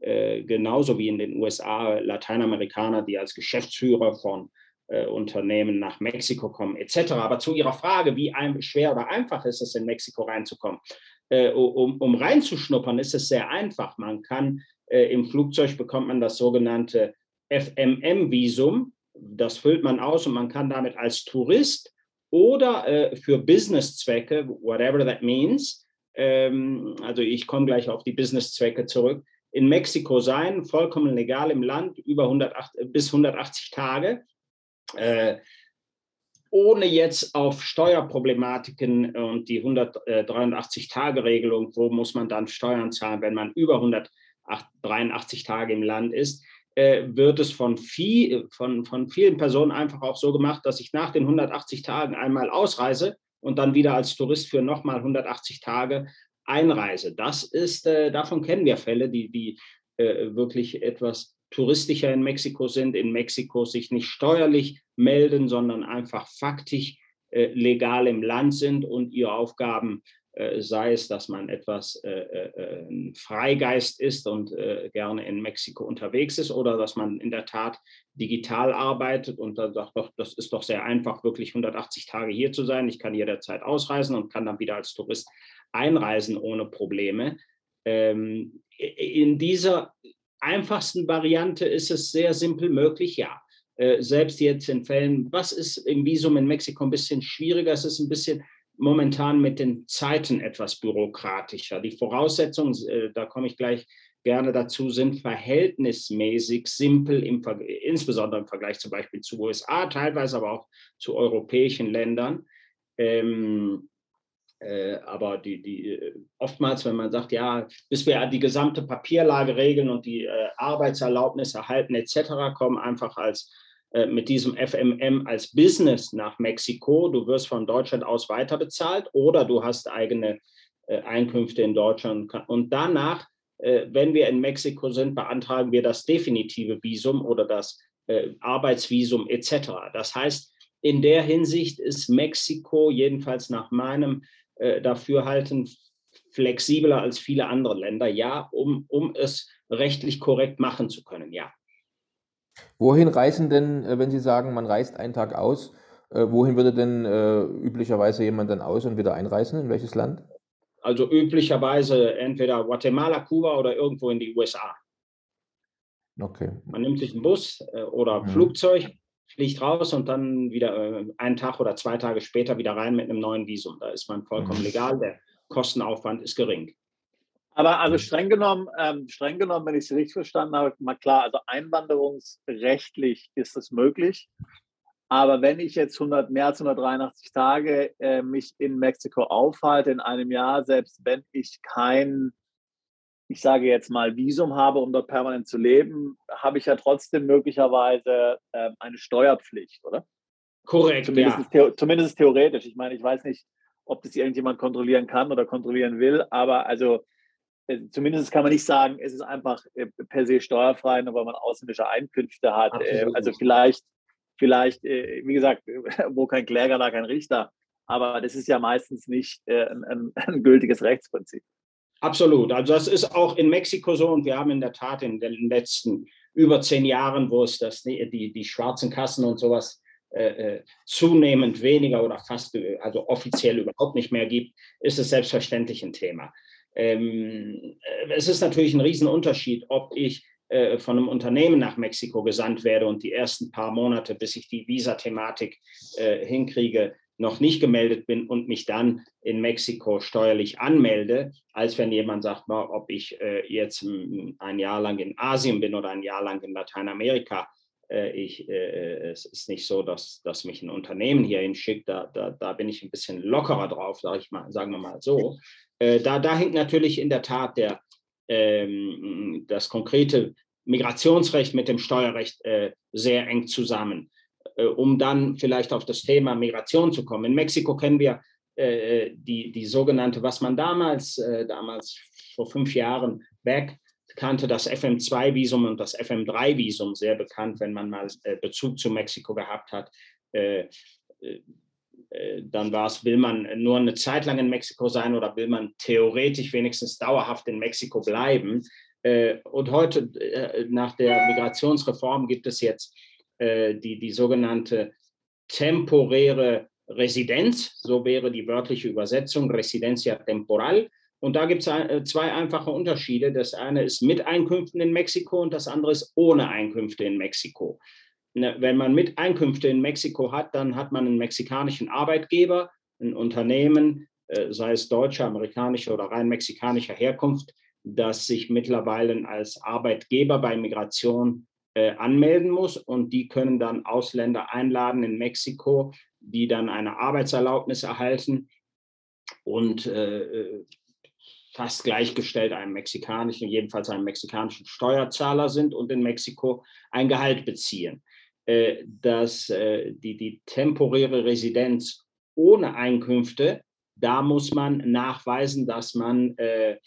äh, genauso wie in den USA Lateinamerikaner, die als Geschäftsführer von äh, Unternehmen nach Mexiko kommen, etc. Aber zu Ihrer Frage, wie ein, schwer oder einfach ist es, in Mexiko reinzukommen, äh, um, um reinzuschnuppern, ist es sehr einfach. Man kann äh, im Flugzeug bekommt man das sogenannte FMM-Visum. Das füllt man aus und man kann damit als Tourist oder äh, für Business-Zwecke, whatever that means, ähm, also ich komme gleich auf die Business-Zwecke zurück, in Mexiko sein, vollkommen legal im Land, über 108, bis 180 Tage, äh, ohne jetzt auf Steuerproblematiken und die 183-Tage-Regelung, wo muss man dann Steuern zahlen, wenn man über 183 Tage im Land ist, äh, wird es von, viel, von, von vielen Personen einfach auch so gemacht, dass ich nach den 180 Tagen einmal ausreise und dann wieder als Tourist für nochmal 180 Tage einreise. Das ist, äh, davon kennen wir Fälle, die, die äh, wirklich etwas touristischer in Mexiko sind, in Mexiko sich nicht steuerlich melden, sondern einfach faktisch äh, legal im Land sind und ihre Aufgaben, sei es, dass man etwas äh, äh, Freigeist ist und gerne in Mexiko unterwegs ist oder dass man in der Tat digital arbeitet und dann sagt, doch, das ist doch sehr einfach, wirklich 180 Tage hier zu sein. Ich kann jederzeit ausreisen und kann dann wieder als Tourist einreisen ohne Probleme. Ähm, in dieser einfachsten Variante ist es sehr simpel möglich, ja. Äh, selbst jetzt in Fällen, was ist im Visum in Mexiko ein bisschen schwieriger, es ist ein bisschen momentan mit den Zeiten etwas bürokratischer. Die Voraussetzungen, äh, da komme ich gleich gerne dazu, sind verhältnismäßig simpel, im, insbesondere im Vergleich zum Beispiel zu USA, teilweise aber auch zu europäischen Ländern. Ähm, äh, aber die, die, äh, oftmals, wenn man sagt, ja, bis wir die gesamte Papierlage regeln und die äh, Arbeitserlaubnis erhalten etc., kommen einfach als mit diesem FMM als Business nach Mexiko. Du wirst von Deutschland aus weiter bezahlt oder du hast eigene äh, Einkünfte in Deutschland. Und danach, äh, wenn wir in Mexiko sind, beantragen wir das definitive Visum oder das Arbeitsvisum etc. Das heißt, in der Hinsicht ist Mexiko jedenfalls nach meinem äh, dafür halten, flexibler als viele andere Länder, ja, um, um es rechtlich korrekt machen zu können, ja. Wohin reisen denn, äh, wenn Sie sagen, man reist einen Tag aus, äh, wohin würde denn äh, üblicherweise jemand dann aus und wieder einreisen? In welches Land? Also üblicherweise entweder Guatemala, Kuba oder irgendwo in die USA. Okay. Man nimmt sich einen Bus oder mhm. Flugzeug, fliegt raus und dann wieder einen Tag oder zwei Tage später wieder rein mit einem neuen Visum. Da ist man vollkommen mhm. legal, der Kostenaufwand ist gering. Aber also streng genommen, ähm, streng genommen, wenn ich es richtig verstanden habe, mal klar, also einwanderungsrechtlich ist es möglich. Aber wenn ich jetzt 100, mehr als 183 Tage äh, mich in Mexiko aufhalte in einem Jahr, selbst wenn ich kein ich sage jetzt mal, Visum habe, um dort permanent zu leben, habe ich ja trotzdem möglicherweise äh, eine Steuerpflicht, oder? Korrekt, zumindest, ja. zumindest theoretisch. Ich meine, ich weiß nicht, ob das irgendjemand kontrollieren kann oder kontrollieren will, aber also zumindest kann man nicht sagen, es ist einfach äh, per se steuerfrei, nur weil man ausländische Einkünfte hat. Äh, Absolut. Also vielleicht, vielleicht, wie gesagt, wo kein Kläger, da kein Richter. Aber das ist ja meistens nicht ein, ein, ein gültiges Rechtsprinzip. Absolut. Also das ist auch in Mexiko so und wir haben in der Tat in den letzten über zehn Jahren, wo es das, die, die schwarzen Kassen und sowas äh, zunehmend weniger oder fast also offiziell überhaupt nicht mehr gibt, ist es selbstverständlich ein Thema. Ähm, äh, es ist natürlich ein Riesenunterschied, ob ich äh, von einem Unternehmen nach Mexiko gesandt werde und die ersten paar Monate, bis ich die Visa-Thematik äh, hinkriege, noch nicht gemeldet bin und mich dann in Mexiko steuerlich anmelde, als wenn jemand sagt, ob ich äh, jetzt ein Jahr lang in Asien bin oder ein Jahr lang in Lateinamerika. Äh, ich, äh, es ist nicht so, dass, dass mich ein Unternehmen hier hinschickt. Da, da, da bin ich ein bisschen lockerer drauf, sage ich mal, sagen wir mal so. Äh, da, da hängt natürlich in der Tat der, ähm, das konkrete Migrationsrecht mit dem Steuerrecht äh, sehr eng zusammen. Äh, um dann vielleicht auf das Thema Migration zu kommen. In Mexiko kennen wir äh, die, die sogenannte, was man damals, äh, damals vor fünf Jahren weg kannte, das FM2-Visum und das FM3-Visum, sehr bekannt, wenn man mal Bezug zu Mexiko gehabt hat dann war es, will man nur eine Zeit lang in Mexiko sein oder will man theoretisch wenigstens dauerhaft in Mexiko bleiben? Und heute, nach der Migrationsreform, gibt es jetzt äh, die, die sogenannte temporäre Residenz, so wäre die wörtliche Übersetzung, Residencia temporal. Und da gibt es äh, zwei einfache Unterschiede. Das eine ist mit Einkünften in Mexiko und das andere ist ohne Einkünfte in Mexiko. Ne, wenn man mit Einkünfte in Mexiko hat, dann hat man einen mexikanischen Arbeitgeber, ein Unternehmen, äh, sei es deutscher, amerikanischer oder rein mexikanischer Herkunft, das sich mittlerweile als Arbeitgeber bei Migration äh, anmelden muss und die können dann Ausländer einladen in Mexiko, die dann eine Arbeitserlaubnis erhalten und fast gleichgestellt einem mexikanischen, jedenfalls einem mexikanischen Steuerzahler sind und in Mexiko ein Gehalt beziehen. Äh, dass äh, die, die temporäre Residenz ohne Einkünfte, da muss man nachweisen, dass man, äh,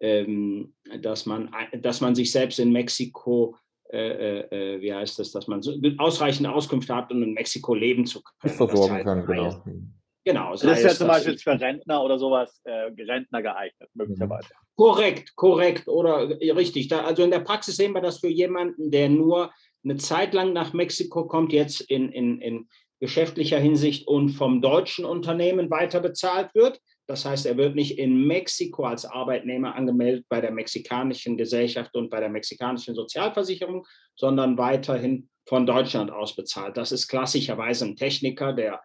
ähm, dass man, dass man sich selbst in Mexiko äh, äh, äh, wie heißt das, dass man so, ausreichende Auskünfte hat, um in Mexiko leben zu können. Versorgen kann, genau. Genau. Das ist ja zum Beispiel für Rentner oder sowas, äh, Rentner geeignet, möglicherweise. Korrekt, korrekt oder richtig. Da, also in der Praxis sehen wir das für jemanden, der nur eine Zeit lang nach Mexiko kommt, jetzt in, in, in geschäftlicher Hinsicht und vom deutschen Unternehmen weiter bezahlt wird. Das heißt, er wird nicht in Mexiko als Arbeitnehmer angemeldet bei der mexikanischen Gesellschaft und bei der mexikanischen Sozialversicherung, sondern weiterhin von Deutschland aus bezahlt. Das ist klassischerweise ein Techniker, der,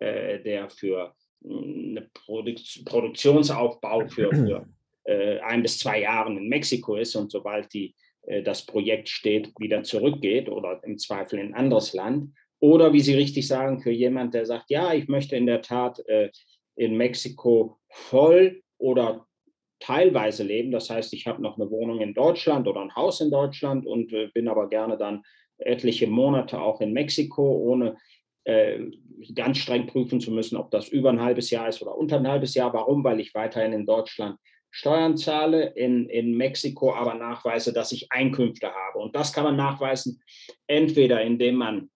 der für hm, einen Produk Produktionsaufbau für, für äh, ein bis zwei Jahre in Mexiko ist und sobald die, äh, das Projekt steht, wieder zurückgeht oder im Zweifel in ein anderes Land. Oder wie Sie richtig sagen, für jemand, der sagt, ja, ich möchte in der Tat äh, in Mexiko voll oder teilweise leben. Das heißt, ich habe noch eine Wohnung in Deutschland oder ein Haus in Deutschland und äh, bin aber gerne dann etliche Monate auch in Mexiko, ohne äh, ganz streng prüfen zu müssen, ob das über ein halbes Jahr ist oder unter ein halbes Jahr. Warum? Weil ich weiterhin in Deutschland Steuern zahle, in, in Mexiko aber nachweise, dass ich Einkünfte habe. Und das kann man nachweisen, entweder indem man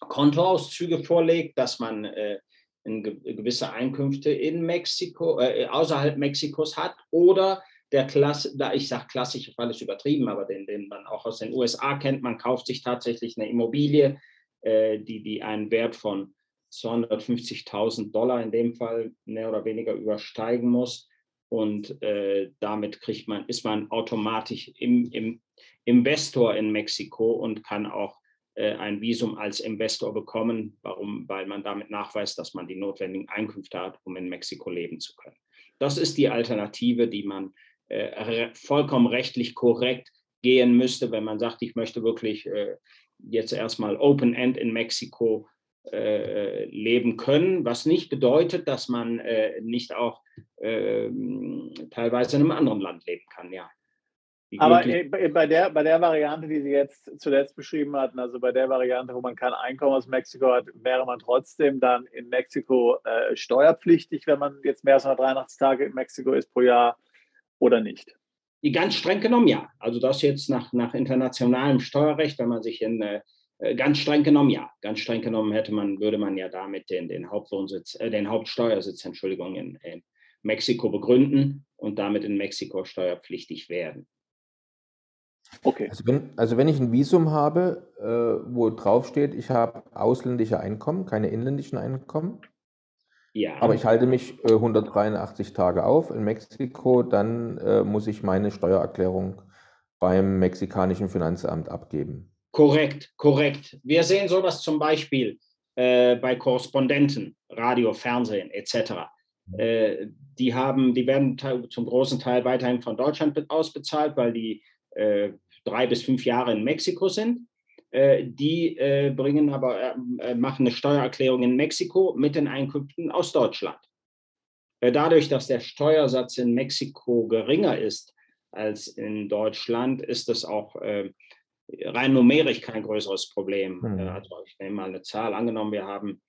Kontoauszüge vorlegt, dass man äh, gewisse Einkünfte in Mexiko, äh, außerhalb Mexikos hat oder der Klasse, da ich sage klassische Fall ist übertrieben, aber den, den man auch aus den USA kennt, man kauft sich tatsächlich eine Immobilie, äh, die, die einen Wert von 250.000 Dollar in dem Fall mehr oder weniger übersteigen muss. Und äh, damit kriegt man, ist man automatisch im, im Investor in Mexiko und kann auch äh, ein Visum als Investor bekommen. Warum? Weil man damit nachweist, dass man die notwendigen Einkünfte hat, um in Mexiko leben zu können. Das ist die Alternative, die man äh, vollkommen rechtlich korrekt gehen müsste, wenn man sagt, ich möchte wirklich äh, jetzt erstmal Open-End in Mexiko äh, leben können, was nicht bedeutet, dass man äh, nicht auch äh, teilweise in einem anderen Land leben kann, ja. Aber bei der, bei der Variante, die Sie jetzt zuletzt beschrieben hatten, also bei der Variante, wo man kein Einkommen aus Mexiko hat, wäre man trotzdem dann in Mexiko äh, steuerpflichtig, wenn man jetzt mehr als 183 Tage in Mexiko ist pro Jahr oder nicht? Die ganz streng genommen ja. Also das jetzt nach, nach internationalem Steuerrecht, wenn man sich in äh, äh ganz streng genommen ja. Ganz streng genommen hätte man, würde man ja damit den, den Hauptwohnsitz, äh, den Hauptsteuersitz, Entschuldigung, in, in Mexiko begründen und damit in Mexiko steuerpflichtig werden. Okay. Also wenn, also wenn ich ein Visum habe, äh, wo draufsteht, ich habe ausländische Einkommen, keine inländischen Einkommen, ja. aber ich halte mich äh, 183 Tage auf in Mexiko, dann äh, muss ich meine Steuererklärung beim mexikanischen Finanzamt abgeben. Korrekt, korrekt. Wir sehen sowas zum Beispiel äh, bei Korrespondenten, Radio, Fernsehen etc. Äh, die haben, die werden zum großen Teil weiterhin von Deutschland ausbezahlt, weil die äh, drei bis fünf Jahre in Mexiko sind. Äh, die äh, bringen aber, machen eine Steuererklärung in Mexiko mit den Einkünften aus Deutschland. dadurch, dass der Steuersatz in Mexiko geringer ist als in Deutschland, ist es auch rein numerisch kein größeres Problem. Mhm. Also ich nehme mal eine Zahl angenommen, wir haben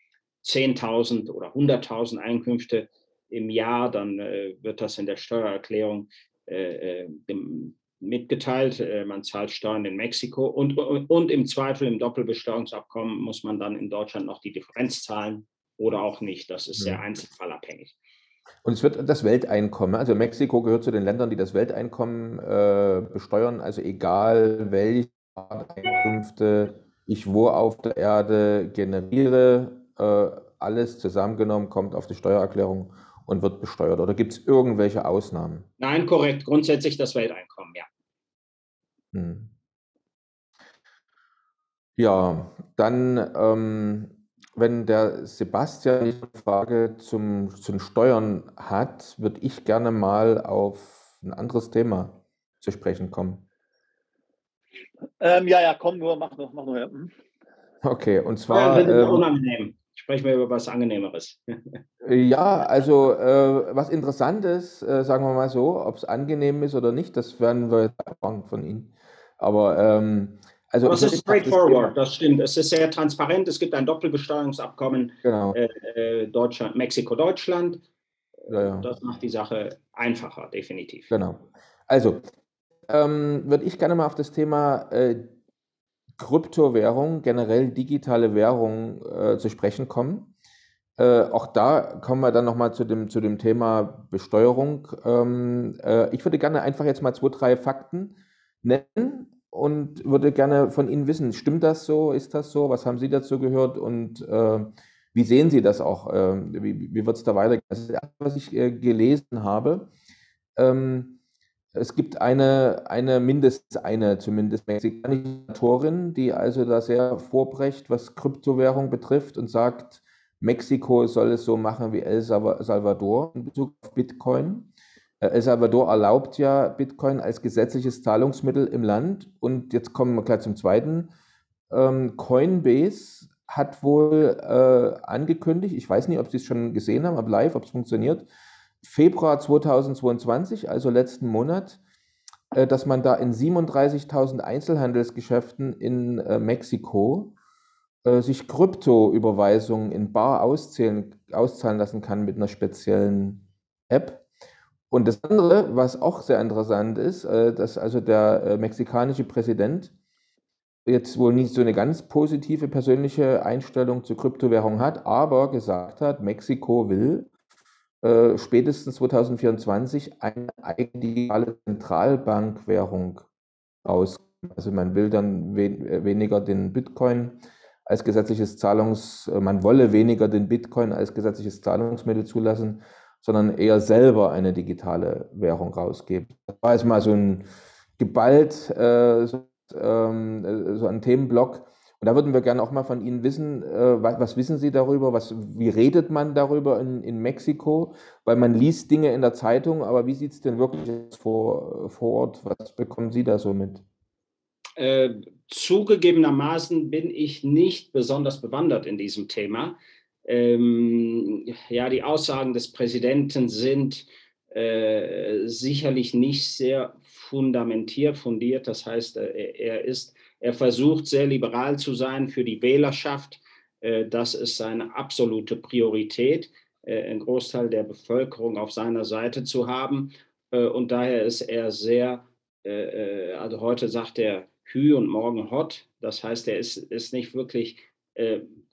10.000 oder 100.000 Einkünfte im Jahr, dann äh, wird das in der Steuererklärung äh, dem, mitgeteilt. Äh, man zahlt Steuern in Mexiko und, und im Zweifel im Doppelbesteuerungsabkommen muss man dann in Deutschland noch die Differenz zahlen oder auch nicht. Das ist sehr einzelfallabhängig. Und es wird das Welteinkommen, also Mexiko gehört zu den Ländern, die das Welteinkommen äh, besteuern, also egal welche Einkünfte ich wo auf der Erde generiere, äh, alles zusammengenommen kommt auf die Steuererklärung und wird besteuert. Oder gibt es irgendwelche Ausnahmen? Nein, korrekt. Grundsätzlich das Welteinkommen, ja. Hm. Ja, dann, ähm, wenn der Sebastian eine Frage zum, zum Steuern hat, würde ich gerne mal auf ein anderes Thema zu sprechen kommen. Ähm, ja, ja, komm nur, mach nur, mach nur. Ja. Hm. Okay, und zwar. Ja, ähm, unangenehm. Sprechen wir über was Angenehmeres. ja, also äh, was Interessantes, äh, sagen wir mal so, ob es angenehm ist oder nicht, das werden wir erfahren von Ihnen. Aber ähm, also. Das ist straightforward, das stimmt. Es ist sehr transparent. Es gibt ein Doppelbesteuerungsabkommen genau. äh, äh Deutschland, Mexiko, Deutschland. Ja, ja. Das macht die Sache einfacher, definitiv. Genau. Also, ähm, würde ich gerne mal auf das Thema äh, Kryptowährung, generell digitale Währung äh, zu sprechen kommen. Äh, auch da kommen wir dann nochmal zu dem, zu dem Thema Besteuerung. Ähm, äh, ich würde gerne einfach jetzt mal zwei, drei Fakten nennen und würde gerne von Ihnen wissen, stimmt das so, ist das so, was haben Sie dazu gehört und äh, wie sehen Sie das auch, ähm, wie, wie wird es da weitergehen? Das ist das, was ich äh, gelesen habe. Ähm, es gibt eine, eine mindestens eine zumindest mexikanische Autorin, die also da sehr vorbrecht, was Kryptowährung betrifft und sagt, Mexiko soll es so machen wie El Salvador in Bezug auf Bitcoin. Äh, El Salvador erlaubt ja Bitcoin als gesetzliches Zahlungsmittel im Land. Und jetzt kommen wir gleich zum zweiten. Ähm, Coinbase hat wohl äh, angekündigt, ich weiß nicht, ob Sie es schon gesehen haben, aber live, ob es funktioniert, Februar 2022, also letzten Monat, äh, dass man da in 37.000 Einzelhandelsgeschäften in äh, Mexiko äh, sich Kryptoüberweisungen in Bar auszählen, auszahlen lassen kann mit einer speziellen App. Und das andere, was auch sehr interessant ist, dass also der mexikanische Präsident jetzt wohl nicht so eine ganz positive persönliche Einstellung zur Kryptowährung hat, aber gesagt hat, Mexiko will äh, spätestens 2024 eine eigene digitale Zentralbankwährung raus. Also man will dann we äh, weniger den Bitcoin als gesetzliches Zahlungs, äh, man wolle weniger den Bitcoin als gesetzliches Zahlungsmittel zulassen, sondern eher selber eine digitale Währung rausgeben. Das war jetzt mal so ein geballt, äh, so, ähm, so ein Themenblock, und da würden wir gerne auch mal von Ihnen wissen, äh, was, was, wissen Sie darüber? Was, wie redet man darüber in, in, Mexiko? Weil man liest Dinge in der Zeitung, aber wie sieht es denn wirklich vor, vor Ort? Was bekommen Sie da so mit? Äh, zugegebenermaßen bin ich nicht besonders bewandert in diesem Thema. Ähm, ja, die Aussagen des Präsidenten sind äh, sicherlich nicht sehr fundamentiert, fundiert. Das heißt, äh, er ist, er versucht sehr liberal zu sein für die Wählerschaft. Äh, das ist seine absolute Priorität, äh, einen Großteil der Bevölkerung auf seiner Seite zu haben. Äh, und daher ist er sehr, also heute sagt er Hü und morgen Hot. Das heißt, er ist, ist nicht wirklich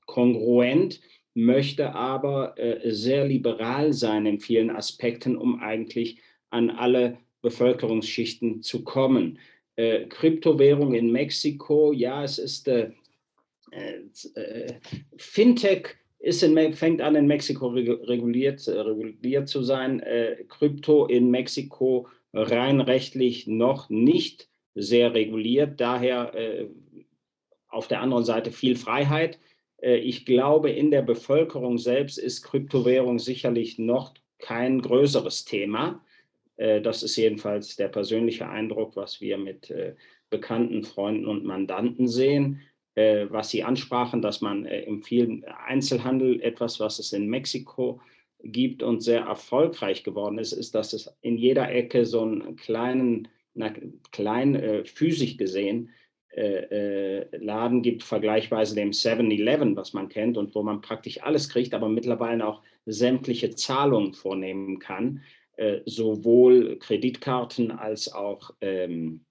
kongruent möchte aber sehr liberal sein in vielen Aspekten, um eigentlich an alle Bevölkerungsschichten zu kommen. Äh, Kryptowährung in Mexiko, ja, es ist äh, äh Fintech ist in, fängt an in Mexiko reguliert, reguliert zu sein. Äh, Krypto in Mexiko rein rechtlich noch nicht sehr reguliert, daher äh, auf der anderen Seite viel Freiheit. Äh, ich glaube, in der Bevölkerung selbst ist Kryptowährung sicherlich noch kein größeres Thema. Äh, das ist jedenfalls der persönliche Eindruck, was wir mit äh, bekannten Freunden und Mandanten sehen. Was Sie ansprachen, dass man im vielen Einzelhandel etwas, was es in Mexiko gibt und sehr erfolgreich geworden ist, ist, dass es in jeder Ecke so einen kleinen, na, klein physisch gesehen, äh, äh, Laden gibt, vergleichsweise dem 7-Eleven, was man kennt und wo man praktisch alles kriegt, aber mittlerweile auch sämtliche Zahlungen vornehmen kann, äh, sowohl Kreditkarten als auch ähm,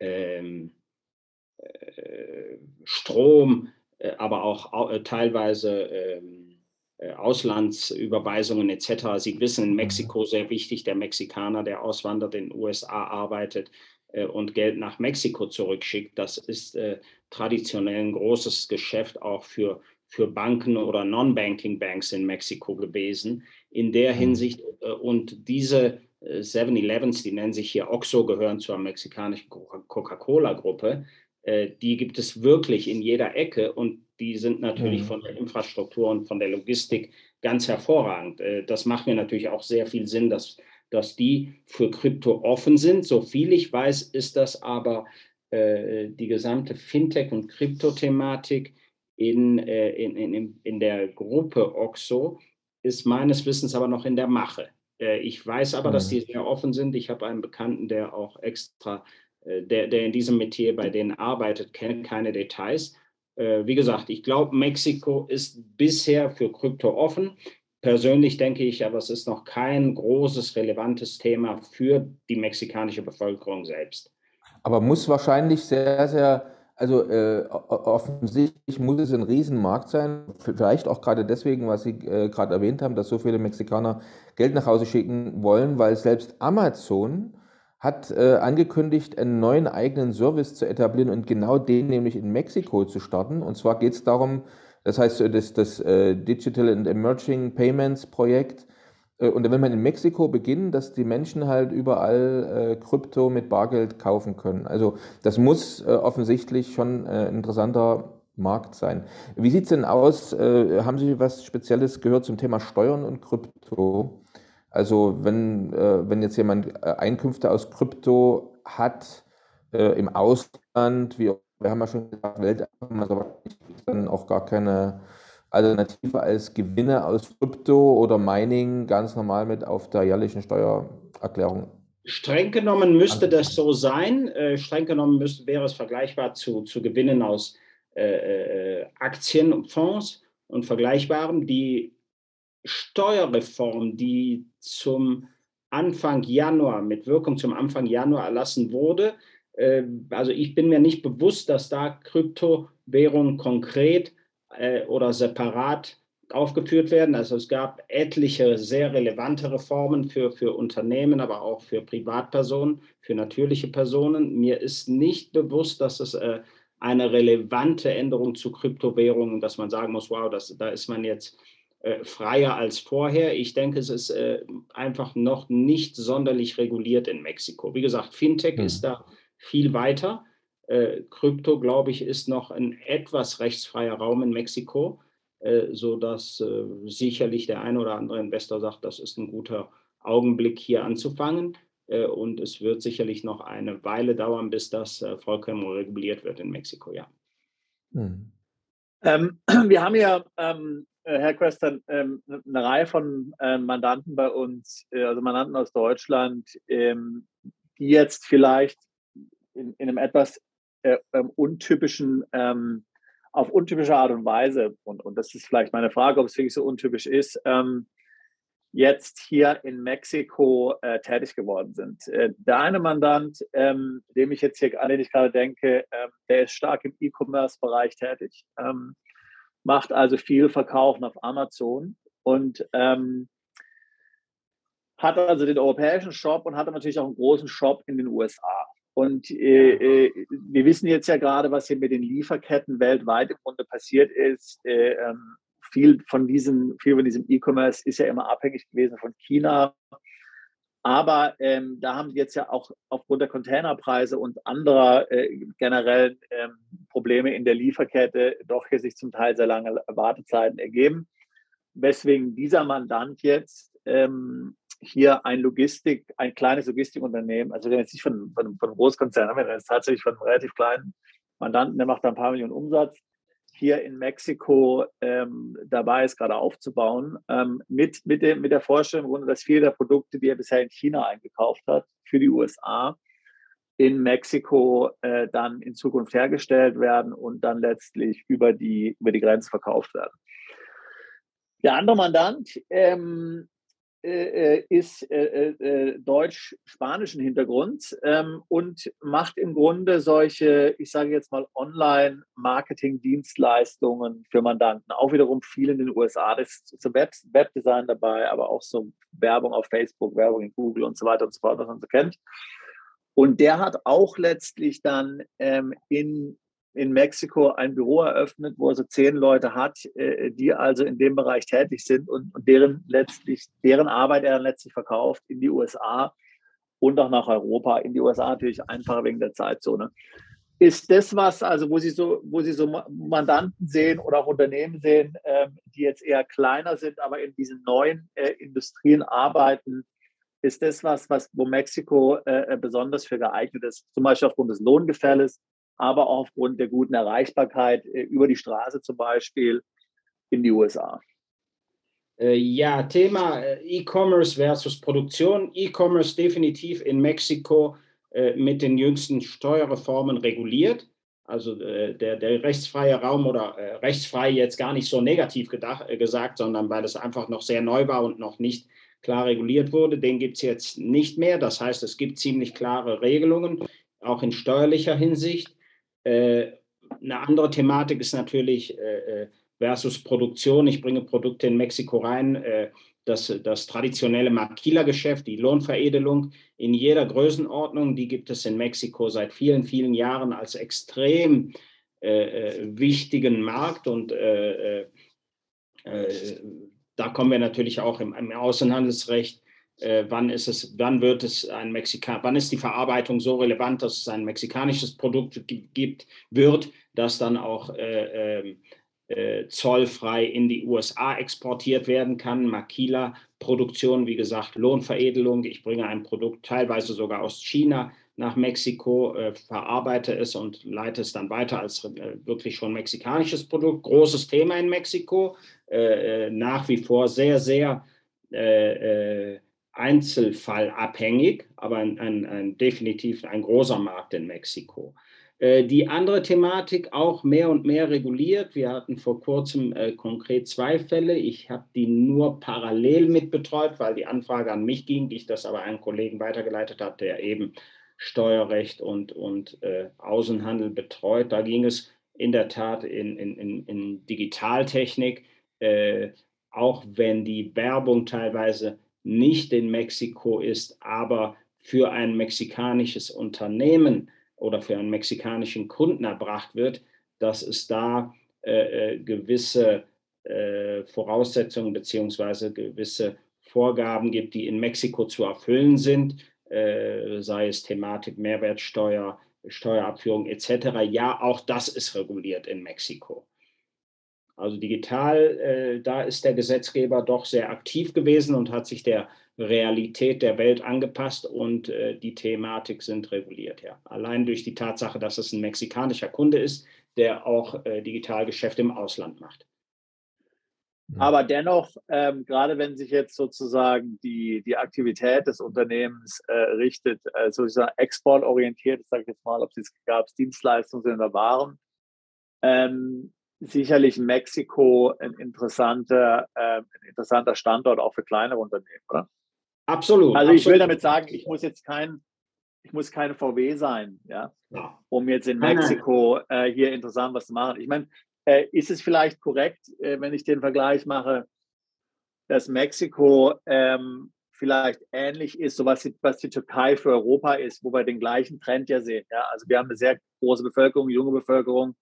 ähm, äh, Strom, äh, aber auch äh, teilweise ähm, Auslandsüberweisungen etc. Sie wissen, in mhm. Mexiko sehr wichtig, der Mexikaner, der auswandert, in den USA arbeitet, äh, und Geld nach Mexiko zurückschickt. Das ist äh, traditionell ein großes Geschäft auch für, für Banken oder Non-Banking-Banks in Mexiko gewesen. In der mhm. Hinsicht äh, und diese 7-Elevens, äh, die nennen sich hier OXO, gehören zur mexikanischen Coca-Cola-Gruppe. Äh, die gibt es wirklich in jeder Ecke und die sind natürlich mhm. von der Infrastruktur und von der Logistik ganz hervorragend. Das macht mir natürlich auch sehr viel Sinn, dass dass die für Krypto offen sind. So viel ich weiß, ist das aber die gesamte Fintech- und Krypto-Thematik in, in, in, in der Gruppe OXO ist meines Wissens aber noch in der Mache. Äh, ich weiß aber, mhm. dass die sehr offen sind. Ich habe einen Bekannten, der auch extra, äh, der, der in diesem Metier bei denen arbeitet, kennt keine Details. Äh, wie gesagt, ich glaube, Mexiko ist bisher für Krypto offen. Persönlich denke ich aber, es ist noch kein großes, relevantes Thema für die mexikanische Bevölkerung selbst. Aber muss wahrscheinlich sehr, sehr, also äh, offensichtlich muss es ein Riesenmarkt sein. Vielleicht auch gerade deswegen, was Sie äh, gerade erwähnt haben, dass so viele Mexikaner Geld nach Hause schicken wollen, weil selbst Amazon hat äh, angekündigt, einen neuen eigenen Service zu etablieren und genau den nämlich in Mexiko zu starten. Und zwar geht es darum, das heißt, das, das äh, Digital and Emerging Payments Projekt. Äh, und will man in Mexiko beginnen, dass die Menschen halt überall äh, Krypto mit Bargeld kaufen können. Also das muss offensichtlich schon ein interessanter Markt sein. Wie sieht es denn aus? haben Sie was Spezielles gehört zum Thema Steuern und Krypto? Also wenn, wenn jetzt jemand Einkünfte aus Krypto hat im Ausland, wie wir haben ja schon gesagt, Welteinkommen, also dann auch gar keine Alternative als Gewinne aus Krypto oder Mining ganz normal mit auf der jährlichen Steuererklärung. Streng genommen müsste das so sein. Äh, streng genommen müsste, wäre es vergleichbar zu, zu Gewinnen aus äh, äh Aktien und Fonds und Vergleichbarem. Die Steuerreform, die zum Anfang Januar, mit Wirkung zum Anfang Januar erlassen wurde, äh, also ich bin mir nicht bewusst, dass da Kryptowährungen konkret äh, oder separat aufgeführt werden. Also es gab etliche sehr relevante Reformen für, für Unternehmen, aber auch für Privatpersonen, für natürliche Personen. Mir ist nicht bewusst, dass es äh, eine relevante Änderung zu Kryptowährungen, dass man sagen muss, wow, das, da ist man jetzt äh, freier als vorher. Ich denke, es ist äh, einfach noch nicht sonderlich reguliert in Mexiko. Wie gesagt, Fintech mhm. ist da viel weiter. Äh, Krypto, glaube ich, ist noch ein etwas rechtsfreier Raum in Mexiko, äh, sodass äh, sicherlich der eine oder andere Investor sagt, das ist ein guter Augenblick hier anzufangen. Äh, und es wird sicherlich noch eine Weile dauern, bis das äh, vollkommen reguliert wird in Mexiko, ja. Hm. Ähm, wir haben ja ähm, äh, Herr Questern, ähm, eine Reihe von äh, Mandanten bei uns, äh, also Mandanten aus Deutschland, ähm, die jetzt vielleicht in, in einem etwas äh, ähm, untypischen, ähm, auf untypische Art und Weise, und, und das ist vielleicht meine Frage, ob es wirklich so untypisch ist, ähm, jetzt hier in Mexiko äh, tätig geworden sind. Äh, der Mandant, ähm, dem ich jetzt hier, an den ich gerade denke, ähm, der ist stark im E-Commerce-Bereich tätig, ähm, macht also viel Verkaufen auf Amazon und ähm, hat also den europäischen Shop und hat natürlich auch einen großen Shop in den USA. Und äh, äh, wir wissen jetzt ja gerade, was hier mit den Lieferketten weltweit im Grunde passiert ist. Äh, ähm, viel von diesem, viel von diesem E-Commerce ist ja immer abhängig gewesen von China. Aber ähm, da haben jetzt ja auch aufgrund der Containerpreise und anderer äh, generellen ähm, Probleme in der Lieferkette doch hier sich zum Teil sehr lange Wartezeiten ergeben. Weswegen dieser Mandant jetzt ähm, hier ein Logistik, ein kleines Logistikunternehmen, also jetzt nicht von, von, von einem Großkonzern, wir reden jetzt tatsächlich von einem relativ kleinen Mandanten, der macht da ein paar Millionen Umsatz, hier in Mexiko ähm, dabei ist, gerade aufzubauen, ähm, mit, mit, dem, mit der Vorstellung, dass viele der Produkte, die er bisher in China eingekauft hat, für die USA, in Mexiko äh, dann in Zukunft hergestellt werden und dann letztlich über die, über die Grenze verkauft werden. Der andere Mandant ähm, äh, äh, ist äh, äh, deutsch-spanischen Hintergrund ähm, und macht im Grunde solche, ich sage jetzt mal, Online-Marketing-Dienstleistungen für Mandanten. Auch wiederum viel in den USA. Das ist so Web Webdesign dabei, aber auch so Werbung auf Facebook, Werbung in Google und so weiter und so fort, was man so kennt. Und der hat auch letztlich dann ähm, in in Mexiko ein Büro eröffnet, wo er so zehn Leute hat, äh, die also in dem Bereich tätig sind und, deren letztlich, deren Arbeit er dann letztlich verkauft in die USA und auch nach Europa. In die USA natürlich einfacher wegen der Zeitzone. Ist das was, also wo Sie so, wo Sie so Mandanten sehen oder auch Unternehmen sehen, ähm, die jetzt eher kleiner sind, aber in diesen neuen äh, Industrien arbeiten, ist das was, was wo Mexiko äh, besonders für geeignet ist, zum Beispiel aufgrund des Lohngefälles, aber auch aufgrund der guten Erreichbarkeit äh, über die Straße zum Beispiel in die USA. Äh, ja, Thema äh, E-Commerce versus Produktion. E-Commerce definitiv in Mexiko mit den jüngsten Steuerreformen reguliert. Also der, der rechtsfreie Raum oder rechtsfrei jetzt gar nicht so negativ gedacht, gesagt, sondern weil es einfach noch sehr neu war und noch nicht klar reguliert wurde. Den gibt es jetzt nicht mehr. Das heißt, es gibt ziemlich klare Regelungen, auch in steuerlicher Hinsicht. Äh, eine andere Thematik ist natürlich äh, äh, versus Produktion. Ich bringe Produkte in Mexiko rein. Das, das, traditionelle Maquila-Geschäft, die Lohnveredelung in jeder Größenordnung, die gibt es in Mexiko seit vielen, vielen Jahren als extrem äh, wichtigen Markt. Und äh, äh, da kommen wir natürlich auch im, im Außenhandelsrecht äh, wann ist es, wann wird es ein Mexikan, wann ist die Verarbeitung so relevant, dass es ein mexikanisches Produkt gibt, wird, das dann auch äh, ähm, äh, zollfrei in die USA exportiert werden kann. Maquila, Produktion, wie gesagt, Lohnveredelung. Ich bringe ein Produkt teilweise sogar aus China nach Mexiko, äh, verarbeite es und leite es dann weiter als äh, wirklich schon mexikanisches Produkt. Großes Thema in Mexiko, äh, nach wie vor sehr, sehr einzelfallabhängig, aber ein, ein, ein, definitiv ein großer Markt in Mexiko. Äh, die andere Thematik auch mehr und mehr reguliert. Wir hatten vor kurzem äh, konkret zwei Fälle. Ich habe die nur parallel mitbetreut, weil die Anfrage an mich ging, ich das aber einem Kollegen weitergeleitet habe, der eben Steuerrecht und, und äh, Außenhandel betreut. Da ging es in der Tat in, in, in Digitaltechnik, äh, auch wenn die Werbung teilweise nicht in Mexiko ist, aber für ein mexikanisches Unternehmen oder für einen mexikanischen Kunden erbracht wird, dass es da äh, äh gewisse äh, Voraussetzungen beziehungsweise gewisse Vorgaben gibt, die in Mexiko zu erfüllen sind, äh, sei es Thematik Mehrwertsteuer, Steuerabführung etc. Ja, auch das ist reguliert in Mexiko. Also digital, äh, da ist der Gesetzgeber doch sehr aktiv gewesen und hat sich der Realität der Welt angepasst und äh, die Thematik sind reguliert. Ja. Allein durch die Tatsache, dass es ein mexikanischer Kunde ist, der auch äh, Digitalgeschäfte im Ausland macht. Mhm. Aber dennoch, ähm, gerade wenn sich jetzt sozusagen die, die Aktivität des Unternehmens äh, richtet, äh, sozusagen exportorientiert, ich sage jetzt mal, ob es gab Dienstleistungen sind oder Waren, ähm, sicherlich Mexiko ein interessanter, äh, ein interessanter Standort auch für kleinere Unternehmen, oder? Absolut. Also ich absolut. will damit sagen, ich muss jetzt kein, ich muss keine VW sein, ja, ja. um jetzt in Mexiko äh, hier interessant was zu machen. Ich meine, äh, ist es vielleicht korrekt, äh, wenn ich den Vergleich mache, dass Mexiko ähm, vielleicht ähnlich ist, so was die, was die Türkei für Europa ist, wo wir den gleichen Trend ja sehen. Ja? Also wir haben eine sehr große Bevölkerung, junge Bevölkerung,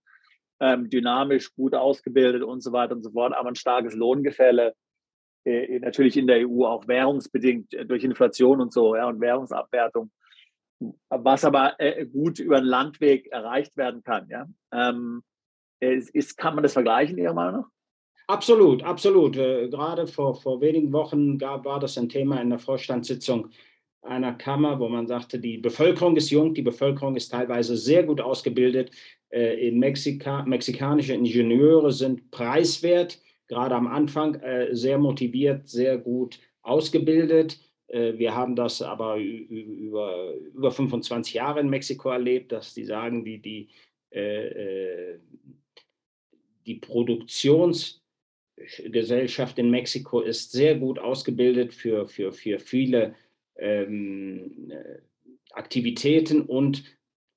ähm, dynamisch, gut ausgebildet und so weiter und so fort, aber ein starkes Lohngefälle, äh, natürlich in der EU auch währungsbedingt äh, durch Inflation und so ja, und Währungsabwertung, was aber äh, gut über den Landweg erreicht werden kann. Ja? Ähm, ist, kann man das vergleichen, Ihrer Meinung nach? Absolut, absolut. Äh, gerade vor, vor wenigen Wochen gab, war das ein Thema in der Vorstandssitzung einer Kammer, wo man sagte, die Bevölkerung ist jung, die Bevölkerung ist teilweise sehr gut ausgebildet. Äh, in Mexika, mexikanische Ingenieure sind preiswert, gerade am Anfang äh, sehr motiviert, sehr gut ausgebildet. Wir haben das aber über, über 25 Jahre in Mexiko erlebt, dass die sagen, die, die die Produktionsgesellschaft in Mexiko ist sehr gut ausgebildet für, für, für viele ähm, äh, Aktivitäten und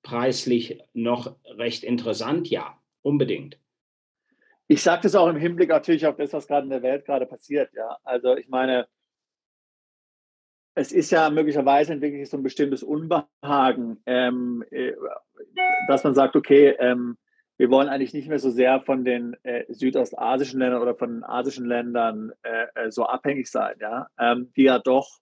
preislich noch recht interessant, ja, unbedingt. Ich sage das auch im Hinblick natürlich auf das, was gerade in der Welt gerade passiert. Ja, also ich meine, es ist ja möglicherweise entwickelt so ein bestimmtes Unbehagen, ähm, äh, dass man sagt, okay, ähm, wir wollen eigentlich nicht mehr so sehr von den äh, südostasischen Ländern oder von den asischen Ländern äh, äh, so abhängig sein, ja, ähm, die ja doch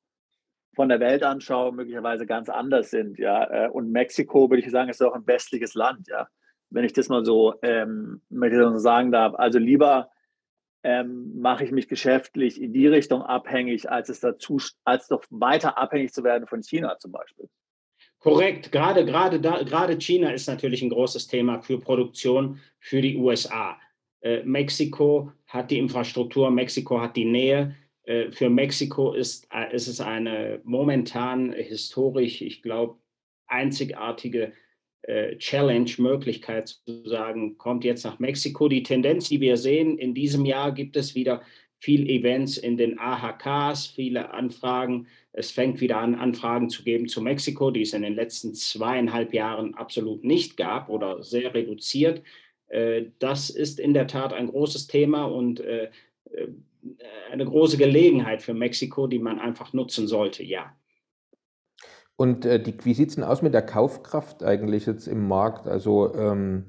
von der Weltanschauung möglicherweise ganz anders sind, ja. Äh, und Mexiko, würde ich sagen, ist auch ein westliches Land, ja, wenn ich das mal so, ähm, sagen darf. Also lieber ähm, mache ich mich geschäftlich in die Richtung abhängig, als es dazu, als doch weiter abhängig zu werden von China zum Beispiel. Korrekt, gerade, gerade, da, gerade China ist natürlich ein großes Thema für Produktion für die USA. Äh, Mexiko hat die Infrastruktur, Mexiko hat die Nähe. Äh, für Mexiko ist, äh, ist es eine momentan historisch, ich glaube, einzigartige äh, Challenge, Möglichkeit zu sagen, kommt jetzt nach Mexiko. Die Tendenz, die wir sehen, in diesem Jahr gibt es wieder viel Events in den AHKs, viele Anfragen. Es fängt wieder an, Anfragen zu geben zu Mexiko, die es in den letzten zweieinhalb Jahren absolut nicht gab oder sehr reduziert. Das ist in der Tat ein großes Thema und eine große Gelegenheit für Mexiko, die man einfach nutzen sollte, ja. Und die, wie sieht es denn aus mit der Kaufkraft eigentlich jetzt im Markt? Also ähm,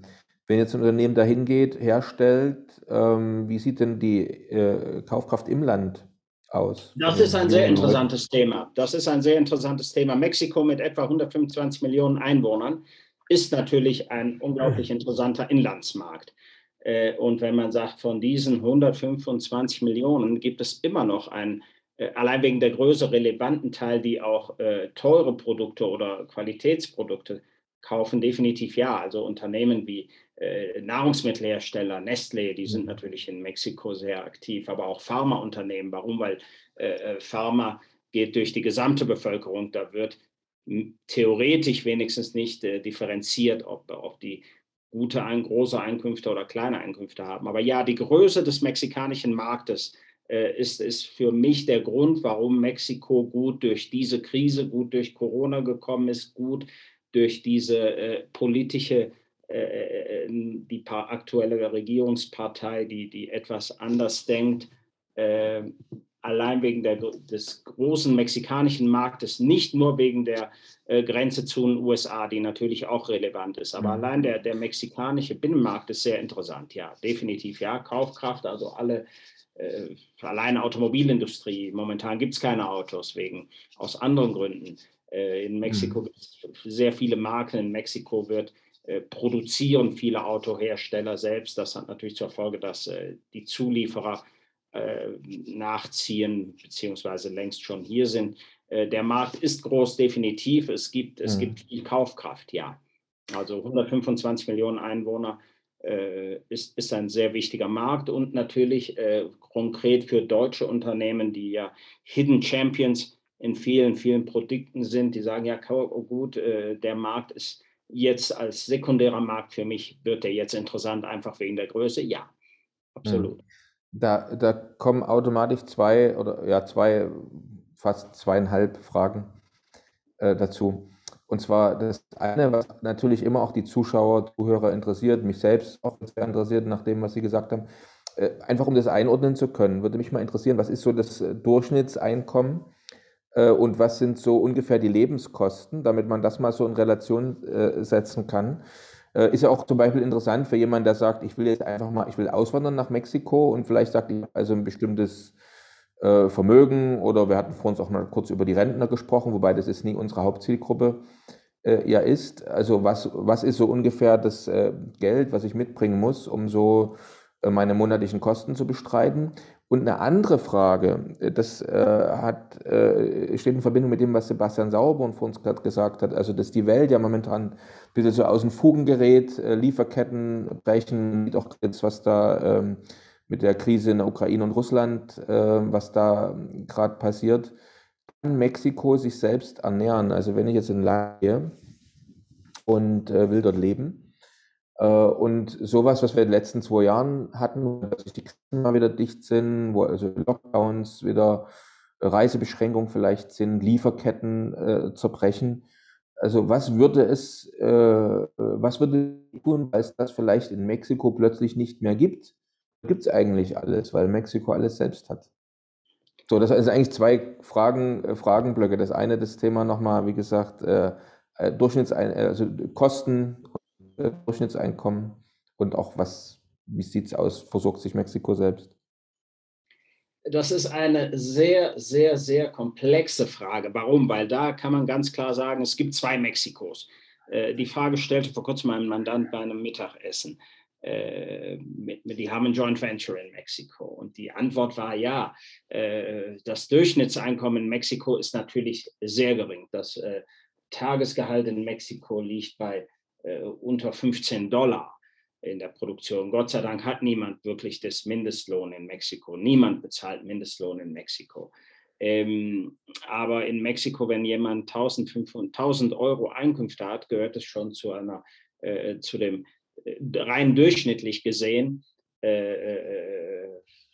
wenn jetzt ein Unternehmen dahin geht, herstellt, ähm, wie sieht denn die äh, Kaufkraft im Land aus? Das ist ein sehr interessantes Thema. Das ist ein sehr interessantes Thema. Mexiko mit etwa 125 Millionen Einwohnern ist natürlich ein unglaublich interessanter Inlandsmarkt. Äh, und wenn man sagt, von diesen 125 Millionen gibt es immer noch einen, äh, allein wegen der Größe relevanten Teil, die auch äh, teure Produkte oder Qualitätsprodukte kaufen, definitiv ja. Also Unternehmen wie Nahrungsmittelhersteller, Nestlé, die sind mhm. natürlich in Mexiko sehr aktiv, aber auch Pharmaunternehmen. Warum? Weil Pharma geht durch die gesamte Bevölkerung. Da wird theoretisch wenigstens nicht differenziert, ob, ob die gute, ein, große Einkünfte oder kleine Einkünfte haben. Aber ja, die Größe des mexikanischen Marktes äh, ist, ist für mich der Grund, warum Mexiko gut durch diese Krise, gut durch Corona gekommen ist, gut durch diese äh, politische äh, äh, die aktuelle Regierungspartei, die, die etwas anders denkt, äh, allein wegen der, des großen mexikanischen Marktes, nicht nur wegen der äh, Grenze zu den USA, die natürlich auch relevant ist, aber mhm. allein der, der mexikanische Binnenmarkt ist sehr interessant, ja, definitiv, ja, Kaufkraft, also alle, äh, alleine Automobilindustrie, momentan gibt es keine Autos, wegen, aus anderen Gründen. Äh, in Mexiko mhm. gibt es sehr viele Marken, in Mexiko wird äh, produzieren viele Autohersteller selbst. Das hat natürlich zur Folge, dass äh, die Zulieferer nachziehen beziehungsweise längst schon hier sind. der Markt ist groß, definitiv. Es gibt, es mhm. gibt viel Kaufkraft, ja. Also 125 Millionen Einwohner äh, ist, ist ein sehr wichtiger Markt und natürlich äh, konkret für deutsche Unternehmen, die ja Hidden Champions in vielen, vielen Produkten sind, die sagen, ja oh gut, äh, der Markt ist jetzt als sekundärer Markt für mich, wird der jetzt interessant, einfach wegen der Größe? Ja, absolut. Hm. Da, da kommen automatisch zwei oder ja, zwei, fast zweieinhalb Fragen äh, dazu. Und zwar das eine, was natürlich immer auch die Zuschauer, Zuhörer interessiert, mich selbst auch sehr interessiert, nach dem, was Sie gesagt haben. Äh, einfach um das einordnen zu können, würde mich mal interessieren, was ist so das äh, Durchschnittseinkommen äh, und was sind so ungefähr die Lebenskosten, damit man das mal so in Relation setzen kann. Ist ja auch zum Beispiel interessant für jemanden, der sagt, ich will jetzt einfach mal, ich will auswandern nach Mexiko und vielleicht sagt, ich also ein bestimmtes äh, Vermögen oder wir hatten vor uns auch mal kurz über die Rentner gesprochen, wobei das ist nie unsere Hauptzielgruppe äh, ja ist. Also was, was ist so ungefähr das äh, Geld, was ich mitbringen muss, um so äh, meine monatlichen Kosten zu bestreiten? Und eine andere Frage, äh, das äh, hat, steht in Verbindung mit dem, was Sebastian Sauerborn vor uns gerade gesagt hat, also dass die Welt ja momentan ein bisschen so aus den Fugen gerät, Lieferketten brechen, auch jetzt, was da ähm, mit der Krise in der Ukraine und Russland, äh, was da gerade passiert, kann Mexiko sich selbst ernähren. Also wenn ich jetzt in Land gehe und äh, will dort leben äh, und sowas, was wir in den letzten zwei Jahren hatten, dass die Grenzen mal wieder dicht sind, wo also Lockdowns wieder Reisebeschränkungen vielleicht sind, Lieferketten äh, zerbrechen. Also was würde es, äh, was würde tun, weil es das vielleicht in Mexiko plötzlich nicht mehr gibt? gibt es eigentlich alles, weil Mexiko alles selbst hat. So, das sind eigentlich zwei Fragen, äh, Fragenblöcke. Das eine, das Thema nochmal, wie gesagt, äh, äh Durchschnittsein äh, also Kosten, äh, Durchschnittseinkommen und auch was, wie sieht es aus, versorgt sich Mexiko selbst? Das ist eine sehr, sehr, sehr komplexe Frage. Warum? Weil da kann man ganz klar sagen, es gibt zwei Mexikos. Äh, die Frage stellte vor kurzem mein Mandant bei einem Mittagessen äh, die haben ein Joint Venture in Mexiko. Und die Antwort war ja, äh, das Durchschnittseinkommen in Mexiko ist natürlich sehr gering. Das äh, Tagesgehalt in Mexiko liegt bei äh, unter 15 Dollar in der Produktion. Gott sei Dank hat niemand wirklich das Mindestlohn in Mexiko. Niemand bezahlt Mindestlohn in Mexiko. Ähm, aber in Mexiko, wenn jemand 1500, 1000 Euro Einkünfte hat, gehört es schon zu einer, äh, zu dem rein durchschnittlich gesehen äh, äh,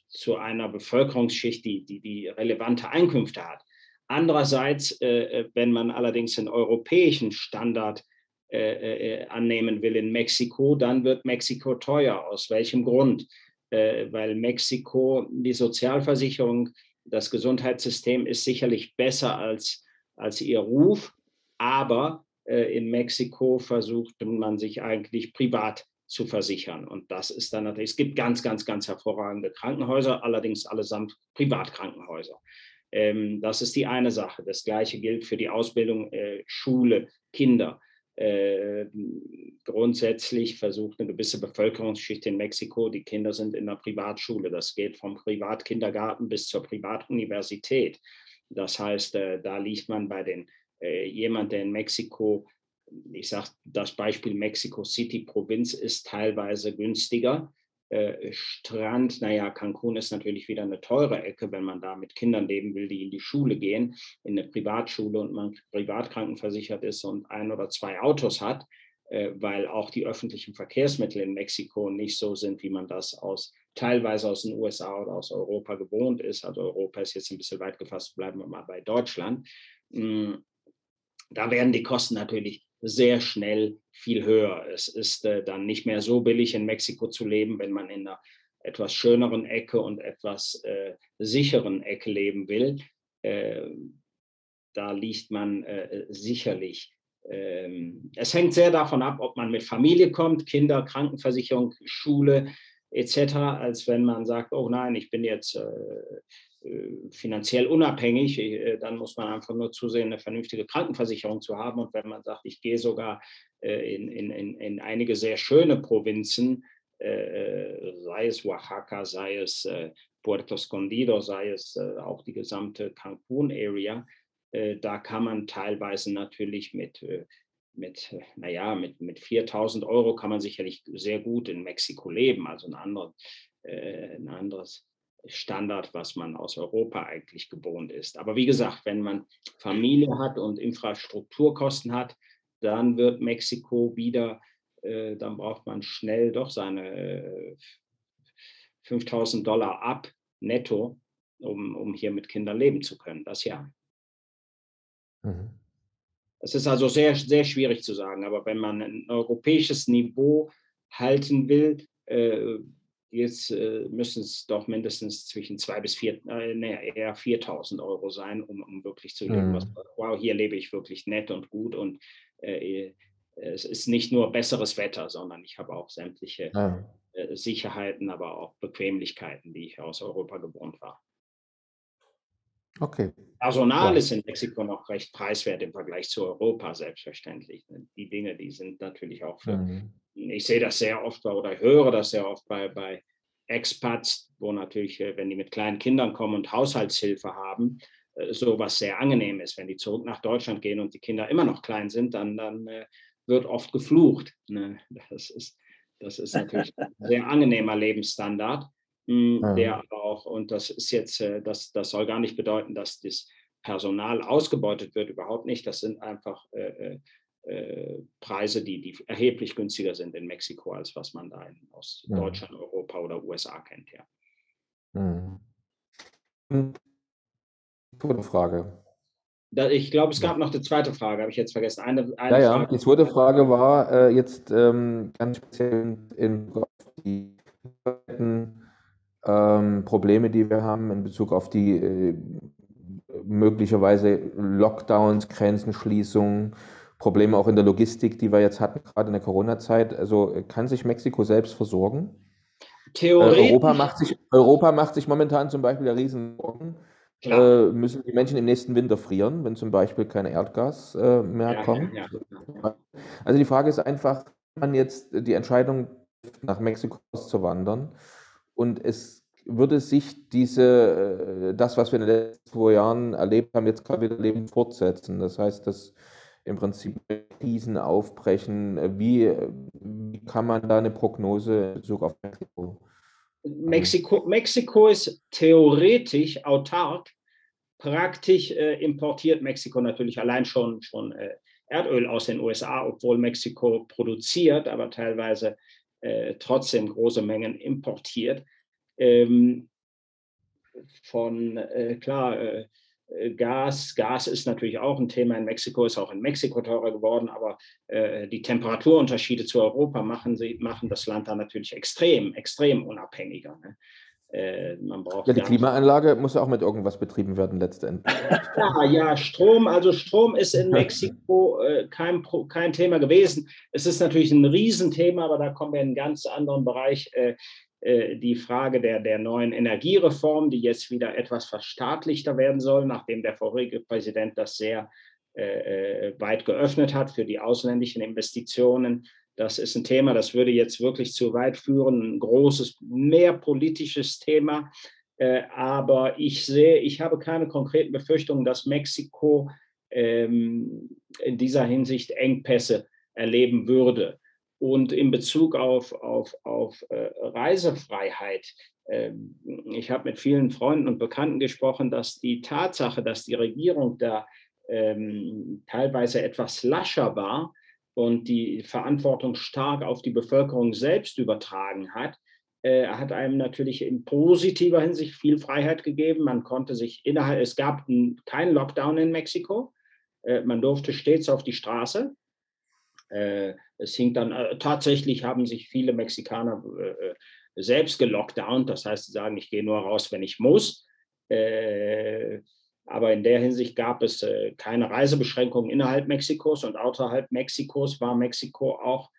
zu einer Bevölkerungsschicht, die, die, die relevante Einkünfte hat. Andererseits, äh, äh wenn man allerdings den europäischen Standard äh, äh, annehmen will in Mexiko, dann wird Mexiko teuer. Aus welchem Grund? weil Mexiko die Sozialversicherung, das Gesundheitssystem ist sicherlich besser als, als ihr Ruf, aber äh, in Mexiko versucht man sich eigentlich privat zu versichern. Und das ist dann natürlich, es gibt ganz, ganz, ganz hervorragende Krankenhäuser, allerdings allesamt Privatkrankenhäuser. Ähm, das ist die eine Sache. Das gleiche gilt für die Ausbildung, äh, Schule, Kinder. Äh, grundsätzlich versucht eine gewisse Bevölkerungsschicht in Mexiko, die Kinder sind in der Privatschule. Das geht vom Privatkindergarten bis zur Privatuniversität. Das heißt, äh, da liegt man bei den äh, jemand, der in Mexiko, ich sage das Beispiel Mexico City Provinz ist teilweise günstiger. Äh, Strand, naja, Cancun ist natürlich wieder eine teure Ecke, wenn man da mit Kindern leben will, die in die Schule gehen, in eine Privatschule und man privat krankenversichert ist und ein oder zwei Autos hat, äh, weil auch die öffentlichen Verkehrsmittel in Mexiko nicht so sind, wie man das aus teilweise aus den USA oder aus Europa gewohnt ist. Also Europa ist jetzt ein bisschen weit gefasst, bleiben wir mal bei Deutschland. Hm, da werden die Kosten natürlich sehr schnell viel höher. Es ist äh, dann nicht mehr so billig, in Mexiko zu leben, wenn man in einer etwas schöneren Ecke und etwas äh, sicheren Ecke leben will. Äh, da liegt man äh, sicherlich. Ähm, es hängt sehr davon ab, ob man mit Familie kommt, Kinder, Krankenversicherung, Schule etc., als wenn man sagt, oh nein, ich bin jetzt äh, finanziell unabhängig, äh, dann muss man einfach nur zusehen, eine vernünftige Krankenversicherung zu haben. Und wenn man sagt, ich gehe sogar äh, in, in, in einige sehr schöne Provinzen, sei es Oaxaca, sei es Puerto Escondido, sei es auch die gesamte Cancun-Area, da kann man teilweise natürlich mit mit, naja, mit, mit 4000 Euro kann man sicherlich sehr gut in Mexiko leben, also ein, andere, äh, ein anderes Standard, was man aus Europa eigentlich gewohnt ist. Aber wie gesagt, wenn man Familie hat und Infrastrukturkosten hat, dann wird Mexiko wieder, äh, dann braucht man schnell doch seine äh, 5000 Dollar ab netto, um, um hier mit Kindern leben zu können. Das ja. Mhm. Es ist also sehr, sehr schwierig zu sagen, aber wenn man ein europäisches Niveau halten will, äh, jetzt äh, müssen es doch mindestens zwischen 2.000 bis 4, äh, nee, eher 4.000 Euro sein, um, um wirklich zu leben, mhm. wow, hier lebe ich wirklich nett und gut und äh, es ist nicht nur besseres Wetter, sondern ich habe auch sämtliche ja. Äh, Sicherheiten, aber auch Bequemlichkeiten, die ich aus Europa gewohnt war. Okay. Personal ja. ist in Mexiko noch recht preiswert im Vergleich zu Europa, selbstverständlich. Die Dinge, die sind natürlich auch für, mhm. ich sehe das sehr oft oder höre das sehr oft bei, bei Expats, wo natürlich, äh, wenn die mit kleinen Kindern kommen und Haushaltshilfe haben, äh, sowas sehr angenehm ist. Wenn die zurück nach Deutschland gehen und die Kinder immer noch klein sind, dann, dann äh, wird oft geflucht. Ne? Das, ist, das ist natürlich ein sehr angenehmer Lebensstandard. Hm, der auch, und das ist jetzt, äh, das, das soll gar nicht bedeuten, dass das Personal ausgebeutet wird, überhaupt nicht. Das sind einfach äh, äh, äh, Preise, die, die erheblich günstiger sind in Mexiko, als was man da in, aus ja. Deutschland, Europa oder USA kennt, ja. Mhm. Zweite Frage. Da, ich glaube, es gab noch eine zweite Frage, habe ich jetzt vergessen. Eine, eine ja, ja, die zweite Frage war äh, jetzt ähm, ganz speziell in die ähm, Probleme, die wir haben in Bezug auf die äh, möglicherweise Lockdowns, Grenzenschließungen, Probleme auch in der Logistik, die wir jetzt hatten, gerade in der Corona-Zeit. Also kann sich Mexiko selbst versorgen? Theoretisch. Äh, Europa, macht sich, Europa macht sich momentan zum Beispiel der Riesensorgen. Äh, müssen die Menschen im nächsten Winter frieren, wenn zum Beispiel kein Erdgas äh, mehr ja, kommt? Ja, ja, also die Frage ist einfach, man jetzt die Entscheidung nach Mexiko zu wandern, und es würde sich diese, äh, das, was wir in den letzten zwei Jahren erlebt haben, jetzt gerade wieder leben fortsetzen. Das heißt, dass im Prinzip Krisen aufbrechen. Wie, wie kann man da eine Prognose in Bezug auf Mexiko? Mexiko, Mexiko ist theoretisch autark. Praktisch äh, importiert Mexiko natürlich allein schon, schon äh, Erdöl aus den USA, obwohl Mexiko produziert, aber teilweise äh, trotzdem große Mengen importiert. Ähm, von, äh, klar, äh, äh, Gas. Gas ist natürlich auch ein Thema in Mexiko, ist auch in Mexiko teurer geworden, aber äh, die Temperaturunterschiede zu Europa machen, sie, machen das Land da natürlich extrem, extrem unabhängiger. Ne? Äh, man braucht ja, die Klimaanlage muss ja auch mit irgendwas betrieben werden letztendlich. Ja, ja, Strom, also Strom ist in Mexiko äh, kein, kein Thema gewesen. Es ist natürlich ein Riesenthema, aber da kommen wir in einen ganz anderen Bereich. Äh, äh, die Frage der, der neuen Energiereform, die jetzt wieder etwas verstaatlichter werden soll, nachdem der vorherige Präsident das sehr äh, äh weit geöffnet hat für die ausländischen Investitionen. Das ist ein Thema, das würde jetzt wirklich zu weit führen, ein großes, mehr politisches Thema. Äh, aber ich sehe, ich habe keine konkreten Befürchtungen, dass Mexiko ähm, in dieser Hinsicht Engpässe erleben würde. Und in Bezug auf, auf, auf äh, Reisefreiheit, äh, ich habe mit vielen Freunden und Bekannten gesprochen, dass die Tatsache, dass die Regierung da ähm, teilweise etwas lascher war und die Verantwortung stark auf die Bevölkerung selbst übertragen hat, äh, hat einem natürlich in positiver Hinsicht viel Freiheit gegeben. Man konnte sich innerhalb, es gab keinen Lockdown in Mexiko. Äh, man durfte stets auf die Straße. Äh, es hing dann, äh, tatsächlich haben sich viele Mexikaner äh, selbst gelockdownt. Das heißt, sie sagen, ich gehe nur raus, wenn ich muss. Aber in der Hinsicht gab es keine Reisebeschränkungen innerhalb Mexikos und außerhalb Mexikos war Mexiko auch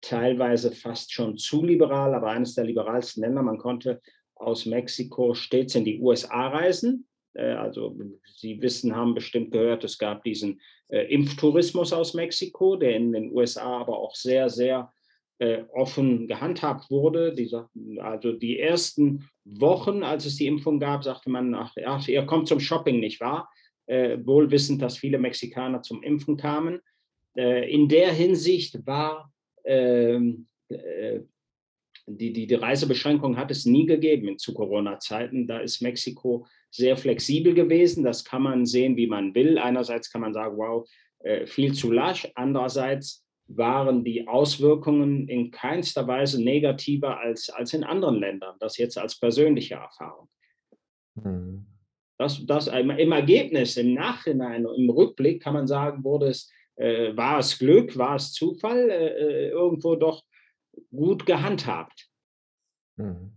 teilweise fast schon zu liberal, aber eines der liberalsten Länder. Man konnte aus Mexiko stets in die USA reisen. Äh, also Sie wissen, haben bestimmt gehört, es gab diesen äh, Impftourismus aus Mexiko, der in den USA aber auch sehr, sehr äh, offen gehandhabt wurde. Die also die ersten Wochen, als es die Impfung gab, sagte man, ach, ach ihr kommt zum Shopping, nicht wahr? wohl wissend, dass viele Mexikaner zum Impfen kamen. äh, in der Hinsicht war ähm, äh, die, die, die Reisebeschränkung hat es nie gegeben zu Corona-Zeiten. Da ist Mexiko sehr flexibel gewesen. Das kann man sehen, wie man will. Einerseits kann man sagen, wow, äh, viel zu lasch. Andererseits waren die Auswirkungen in keinster Weise negativer als, als in anderen Ländern. Das jetzt als persönliche Erfahrung. Mhm. Das, das im Ergebnis, im Nachhinein, im Rückblick kann man sagen, wurde es, äh, war es Glück, war es Zufall, äh, äh irgendwo doch gut gehandhabt. Mhm.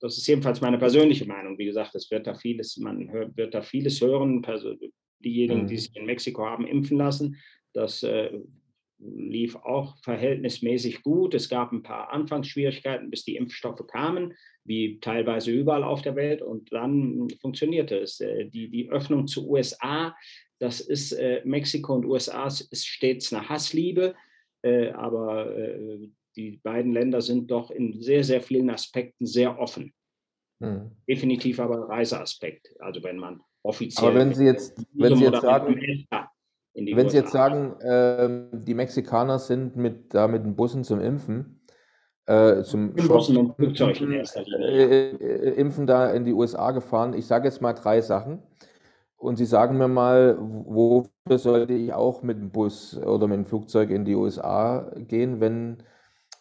Das ist jedenfalls meine persönliche Meinung. Wie gesagt, es wird da vieles, man hört, wird da vieles hören. Diejenigen, die mhm. sich in Mexiko haben impfen lassen, das äh, lief auch verhältnismäßig gut. Es gab ein paar Anfangsschwierigkeiten, bis die Impfstoffe kamen, wie teilweise überall auf der Welt. Und dann funktionierte es. Äh, die, die Öffnung zu USA, das ist äh, Mexiko und USA ist stets eine Hassliebe. Äh, aber äh, die beiden Länder sind doch in sehr, sehr vielen Aspekten sehr offen. Hm. Definitiv aber Reiseaspekt. Also wenn man offiziell. Aber wenn Sie jetzt, wenn Sie jetzt sagen, wenn Sie jetzt sagen, äh, die Mexikaner sind mit, da mit den Bussen zum Impfen, äh, zum Bussen und Flugzeugen äh, äh, Impfen da in die USA gefahren. Ich sage jetzt mal drei Sachen. Und Sie sagen mir mal, wofür sollte ich auch mit dem Bus oder mit dem Flugzeug in die USA gehen, wenn,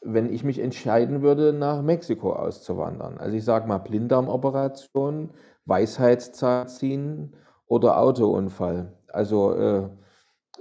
wenn ich mich entscheiden würde, nach Mexiko auszuwandern? Also ich sage mal Blinddarmoperation, Weisheitszahn ziehen oder Autounfall. Also äh,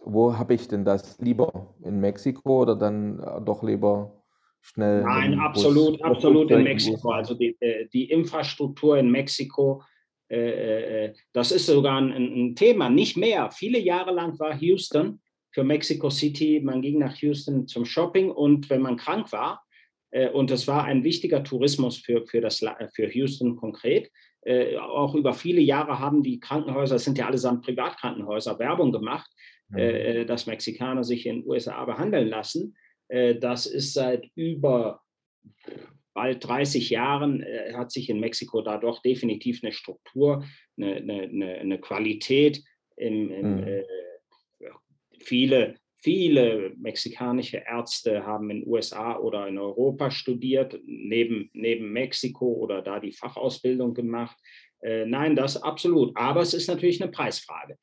wo habe ich denn das lieber? In Mexiko oder dann äh, doch lieber schnell? Nein, absolut, absolut in Mexiko. Also die, äh, die Infrastruktur in Mexiko äh, das ist sogar ein, ein, Thema, nicht mehr. Viele Jahre lang war Houston für Mexico City, man ging nach Houston zum Shopping und wenn man krank war, äh, und das war ein wichtiger Tourismus für, für, das, für Houston konkret, äh, auch über viele Jahre haben die Krankenhäuser, das sind ja allesamt Privatkrankenhäuser, Werbung gemacht, mhm. dass Mexikaner sich in den USA behandeln lassen. das ist seit über bald 30 Jahren äh, hat sich in Mexiko da doch definitiv eine Struktur, eine, eine, eine Qualität im, im, mhm. äh, viele, viele mexikanische Ärzte haben in den USA oder in Europa studiert, neben, neben Mexiko oder da die Fachausbildung gemacht. Äh, nein, das absolut. Aber es ist natürlich eine Preisfrage.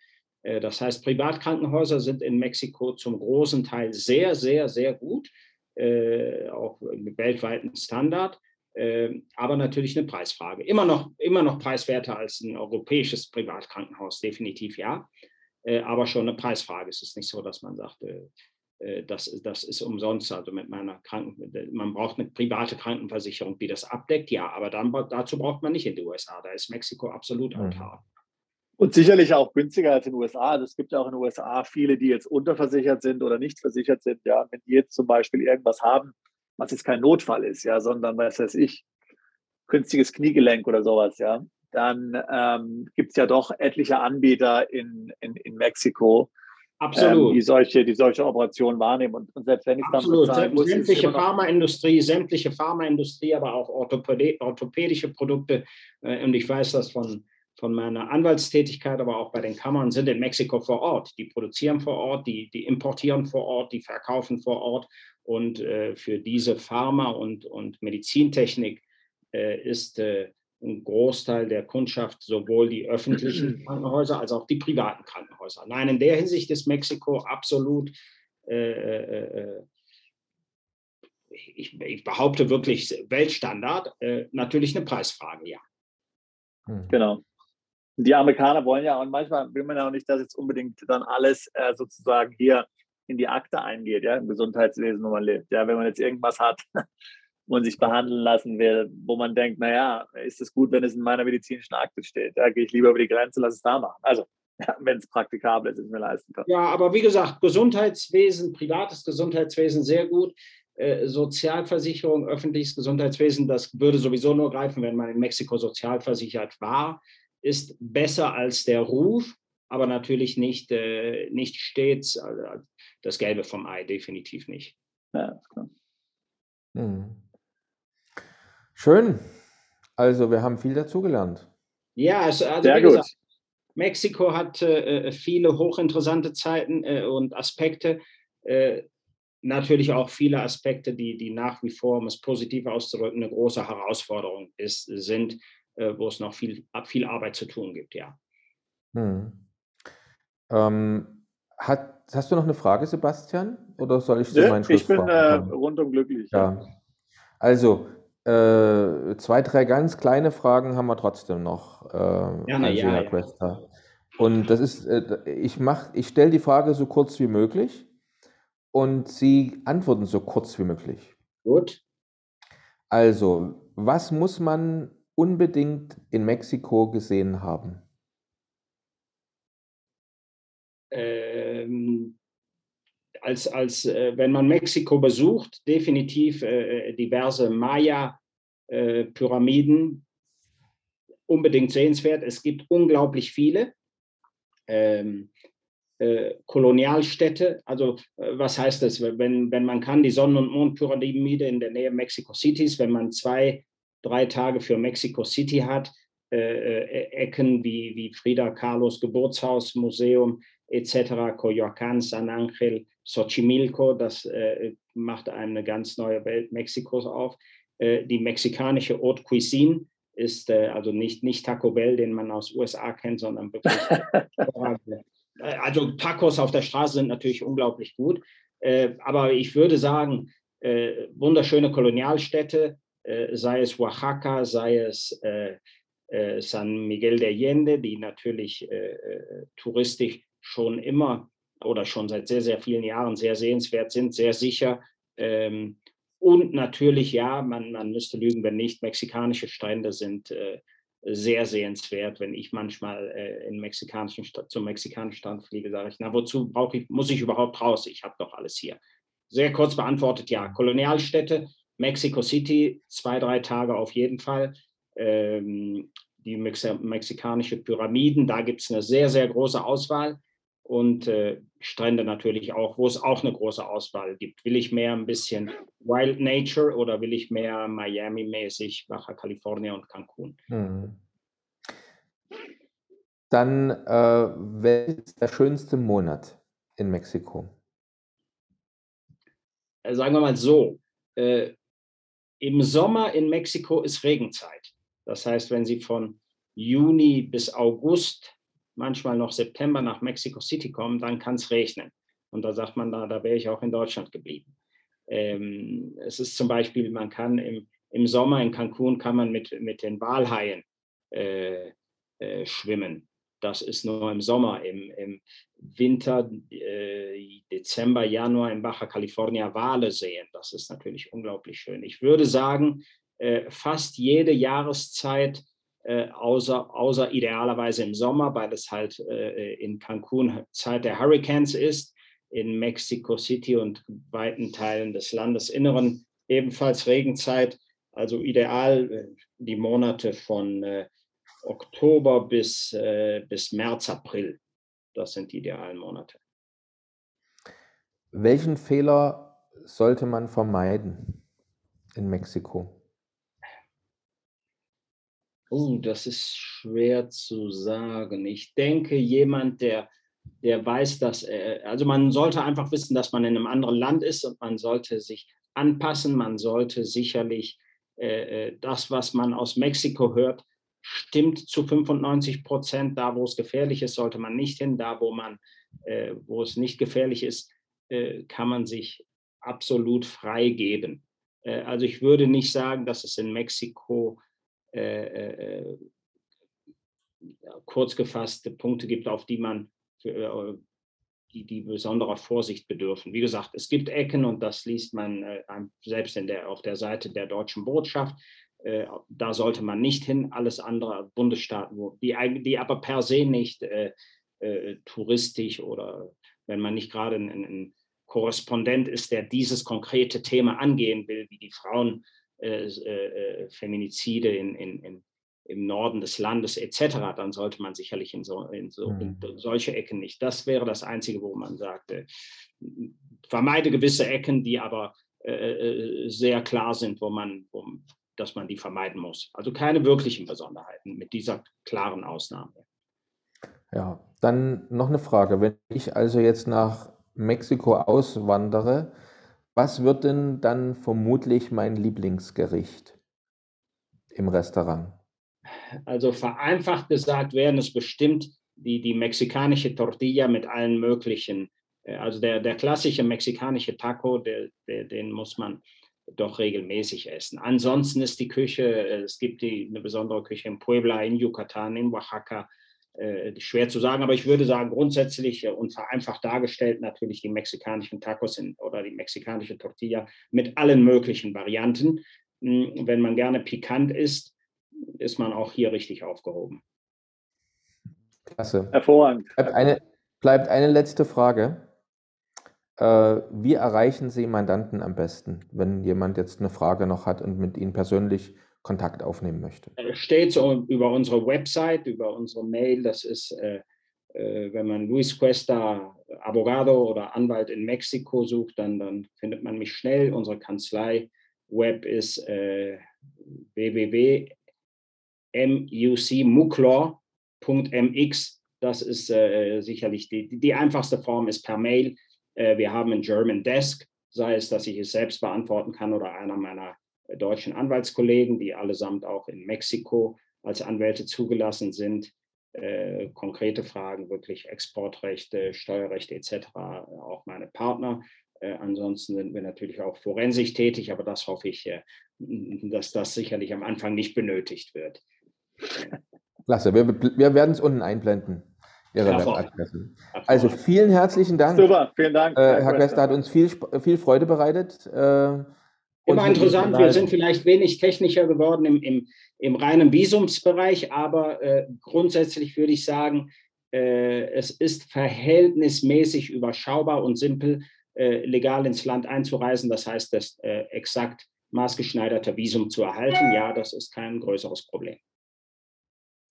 Äh, das heißt, Privatkrankenhäuser sind in Mexiko zum großen Teil sehr, sehr, sehr gut äh, auch mit weltweiten Standard, äh, aber natürlich eine Preisfrage. Immer noch, immer noch preiswerter als ein europäisches Privatkrankenhaus, definitiv ja, äh, aber schon eine Preisfrage. Es ist nicht so, dass man sagt, das, das ist umsonst, also mit meiner Kranken, man braucht eine private Krankenversicherung, die das abdeckt, ja, aber dann, dazu braucht man nicht in die USA, da ist Mexiko absolut autark. Mhm. Und sicherlich auch günstiger als in den USA. Also es gibt ja auch in den USA viele, die jetzt unterversichert sind oder nicht versichert sind. Ja, wenn die jetzt zum Beispiel irgendwas haben, was jetzt kein Notfall ist, ja, sondern was weiß ich, künstliches Kniegelenk oder sowas, ja, dann ähm, gibt es ja doch etliche Anbieter in, in, in Mexiko, Absolut. Ähm, die, solche, die solche Operationen wahrnehmen. Und, und selbst wenn ich dann bezahlen muss, sämtliche Pharmaindustrie, sämtliche Pharmaindustrie, aber auch orthopädische Produkte. Äh, und ich weiß das von von meiner Anwaltstätigkeit, aber auch bei den Kammern sind in Mexiko vor Ort. Die produzieren vor Ort, die, die importieren vor Ort, die verkaufen vor Ort. Und äh, für diese Pharma- und, und Medizintechnik äh, ist äh, ein Großteil der Kundschaft sowohl die öffentlichen Krankenhäuser als auch die privaten Krankenhäuser. Nein, in der Hinsicht ist Mexiko absolut, äh, äh, äh, ich, ich, behaupte wirklich Weltstandard, natürlich eine Preisfrage, ja. Hm. Genau die Amerikaner wollen ja, und manchmal will man ja auch nicht, dass jetzt unbedingt dann alles äh, sozusagen hier in die Akte eingeht, ja, im Gesundheitswesen, wo man lebt. Ja, wenn man jetzt irgendwas hat, man sich behandeln lassen will, wo man denkt, naja, ist es gut, wenn es in meiner medizinischen Akte steht? Ja, gehe ich lieber über die Grenze, lass es da machen. Also, ja, wenn es praktikabel ist, ich mir leisten kann. Ja, aber wie gesagt, Gesundheitswesen, privates Gesundheitswesen sehr gut. Äh, Sozialversicherung, öffentliches Gesundheitswesen, das würde sowieso nur greifen, wenn man in Mexiko sozialversichert war ist besser als der Ruf, aber natürlich nicht, äh, nicht stets äh, das Gelbe vom Ei, definitiv nicht. Ja, hm. Schön. Also, wir haben viel dazugelernt. Ja, also, also Sehr gut. Gesagt, Mexiko hat äh, viele hochinteressante Zeiten äh, und Aspekte. Äh, natürlich auch viele Aspekte, die, die nach wie vor, um es positiv auszudrücken, eine große Herausforderung ist, sind, äh, wo es noch viel, viel Arbeit zu tun gibt, ja. Hm. Ähm, hat, hast du noch eine Frage, Sebastian? Oder soll ich so ja, meinen Schluss Ich bin äh, rundum glücklich. Ja. Also, äh, zwei, drei ganz kleine Fragen haben wir trotzdem noch, äh, ja, ja, ja. Und das ist, äh, ich mach, ich stelle die Frage so kurz wie möglich und Sie antworten so kurz wie möglich. Gut. Also, was muss man unbedingt in Mexiko gesehen haben? Ähm, als, als äh, wenn man Mexiko besucht, definitiv äh, diverse Maya-Pyramiden äh, unbedingt sehenswert. Es gibt unglaublich viele. Ähm, äh, Kolonialstädte. Also äh, was heißt das? Wenn, wenn man kann, die Sonnen- und Mondpyramide in der Nähe Mexico Cities, wenn man zwei, drei Tage für Mexico City hat, äh, äh Ecken wie, wie Frida Carlos Geburtshaus, Museum etc., Coyoacán, San Ángel, Xochimilco, das äh, macht eine ganz neue Welt Mexikos auf. Äh, die mexikanische Haute Cuisine ist also nicht, nicht Taco Bell, den man aus USA kennt, sondern wirklich Äh, also Tacos auf der Straße sind natürlich unglaublich gut. Äh, aber ich würde sagen, äh, wunderschöne Kolonialstädte, sei es Oaxaca, sei es San Miguel de Allende, die natürlich touristisch schon immer oder schon seit sehr, sehr vielen Jahren sehr sehenswert sind, sehr sicher. Ähm, und natürlich, ja, man, man müsste lügen, wenn nicht, mexikanische Strände sind äh, sehr sehenswert. Wenn ich manchmal äh, in mexikanischen zum mexikanischen Strand fliege, sage ich, na, wozu brauche ich, muss ich überhaupt raus? Ich habe doch alles hier. Sehr kurz beantwortet, ja. Kolonialstädte, Mexico City, zwei, drei Tage auf jeden Fall. Ähm, die Mex mexikanische Pyramiden, da gibt es eine sehr, sehr große Auswahl. Und äh, Strände natürlich auch, wo es auch eine große Auswahl gibt. Will ich mehr ein bisschen Wild Nature oder will ich mehr Miami-mäßig, Baja California und Cancun? Hm. Dann, äh, welcher ist der schönste Monat in Mexiko? Äh, sagen wir mal so, äh, im Sommer in Mexiko ist Regenzeit. Das heißt, wenn Sie von Juni bis August manchmal noch September nach Mexico City kommen, dann kann es regnen. Und da sagt man, da, da wäre ich auch in Deutschland geblieben. Ähm, es ist zum Beispiel, man kann im, im Sommer in Cancun kann man mit, mit den Walhaien äh, äh, schwimmen. Das ist nur im Sommer. Im, im Winter, äh, Dezember, Januar in Baja California Wale sehen. Das ist natürlich unglaublich schön. Ich würde sagen, äh, fast jede Jahreszeit äh, außer, außer idealerweise im Sommer, weil es halt äh, in Cancun Zeit der Hurricanes ist, in Mexico City und weiten Teilen des Landesinneren ebenfalls Regenzeit. Also ideal äh, die Monate von äh, Oktober bis, äh, bis März, April. Das sind die idealen Monate. Welchen Fehler sollte man vermeiden in Mexiko? Oh, das ist schwer zu sagen. Ich denke, jemand, der, der weiß, dass, äh, also man sollte einfach wissen, dass man in einem anderen Land ist und man sollte sich anpassen. Man sollte sicherlich äh, äh das, was man aus Mexiko hört, stimmt zu 95 Prozent. Da, wo es gefährlich ist, sollte man nicht hin. Da, wo man, äh, wo es nicht gefährlich ist, äh, kann man sich absolut frei geben. Äh, also ich würde nicht sagen, dass es in Mexiko äh, äh, äh kurz gefasste Punkte gibt, auf die man für, die, die besonderer Vorsicht bedürfen. Wie gesagt, es gibt Ecken und das liest man äh, selbst der, auf der Seite der deutschen Botschaft. Äh, da sollte man nicht hin. Alles andere Bundesstaaten, wo, die, die aber per se nicht touristisch oder wenn man nicht gerade ein, ein Korrespondent ist, der dieses konkrete Thema angehen will, wie die Frauen äh, äh, in, in, in, im Norden des Landes etc., dann sollte man sicherlich in, so, in, so, in mhm. solche Ecken nicht. Das wäre das Einzige, wo man sagte, vermeide gewisse Ecken, die aber äh, sehr klar sind, wo man, wo, dass man die vermeiden muss. Also keine wirklichen Besonderheiten mit dieser klaren Ausnahme. Ja, dann noch eine Frage. Wenn ich also jetzt nach Mexiko auswandere, was wird denn dann vermutlich mein Lieblingsgericht im Restaurant? Also vereinfacht gesagt wären es bestimmt die, die mexikanische Tortilla mit allen möglichen, äh, also der, der klassische mexikanische Taco, der, der, den muss man doch regelmäßig essen. Ansonsten ist die Küche, äh, es gibt die, eine besondere Küche in Puebla, in Yucatan, in Oaxaca, äh, schwer zu sagen, aber ich würde sagen, grundsätzlich äh, und vereinfacht dargestellt natürlich die mexikanischen Tacos in, oder die mexikanische Tortilla mit allen möglichen Varianten. Hm, wenn man gerne pikant isst, ist man auch hier richtig aufgehoben. Klasse. Hervorragend. Bleibt eine, bleibt eine letzte Frage. Äh, wie erreichen Sie Mandanten am besten, wenn jemand jetzt eine Frage noch hat und mit Ihnen persönlich Kontakt aufnehmen möchte? Steht so über unsere Website, über unsere Mail. Das ist, äh, äh, wenn man Luis Cuesta, Abogado oder Anwalt in Mexiko sucht, dann, dann findet man mich schnell. Unsere Kanzlei Web ist äh, www.mucmuclaw.mx. Das ist äh, sicherlich die, die einfachste Form, ist per Mail. Äh, wir haben einen German Desk, sei es, dass ich es selbst beantworten kann oder einer meiner deutschen Anwaltskollegen, die allesamt auch in Mexiko als Anwälte zugelassen sind. Äh, konkrete Fragen, wirklich Exportrechte, Steuerrechte etc., auch meine Partner. Äh, ansonsten sind wir natürlich auch forensisch tätig, aber das hoffe ich, äh, dass das sicherlich am Anfang nicht benötigt wird. Klasse, wir, wir werden es unten einblenden. Ihre Webadresse. Also vielen herzlichen Dank. Super, vielen Dank. Äh, Herr Quester hat uns viel, viel Freude bereitet. Äh, Immer interessant, wir sind vielleicht wenig technischer geworden im, im, im reinen Visumsbereich, aber äh, grundsätzlich würde ich sagen, äh, es ist verhältnismäßig überschaubar und simpel, äh, legal ins Land einzureisen. Das heißt, das äh, exakt maßgeschneiderte Visum zu erhalten. Ja, das ist kein größeres Problem.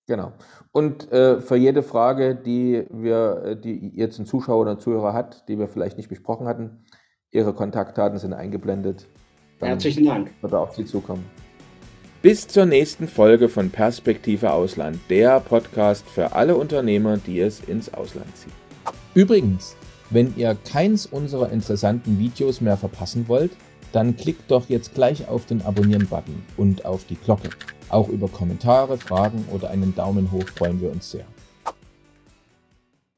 Genau. Und äh, für jede Frage, die wir, äh, die jetzt ein Zuschauer oder Zuhörer hat, die wir vielleicht nicht besprochen hatten, Ihre Kontaktdaten sind eingeblendet. Herzlichen Dank. Wird auf Sie zukommen. Bis zur nächsten Folge von Perspektive Ausland, der Podcast für alle Unternehmer, die es ins Ausland ziehen. Übrigens, wenn ihr keins unserer interessanten Videos mehr verpassen wollt, dann klickt doch jetzt gleich auf den Abonnieren-Button und auf die Glocke. Auch über Kommentare, Fragen oder einen Daumen hoch freuen wir uns sehr.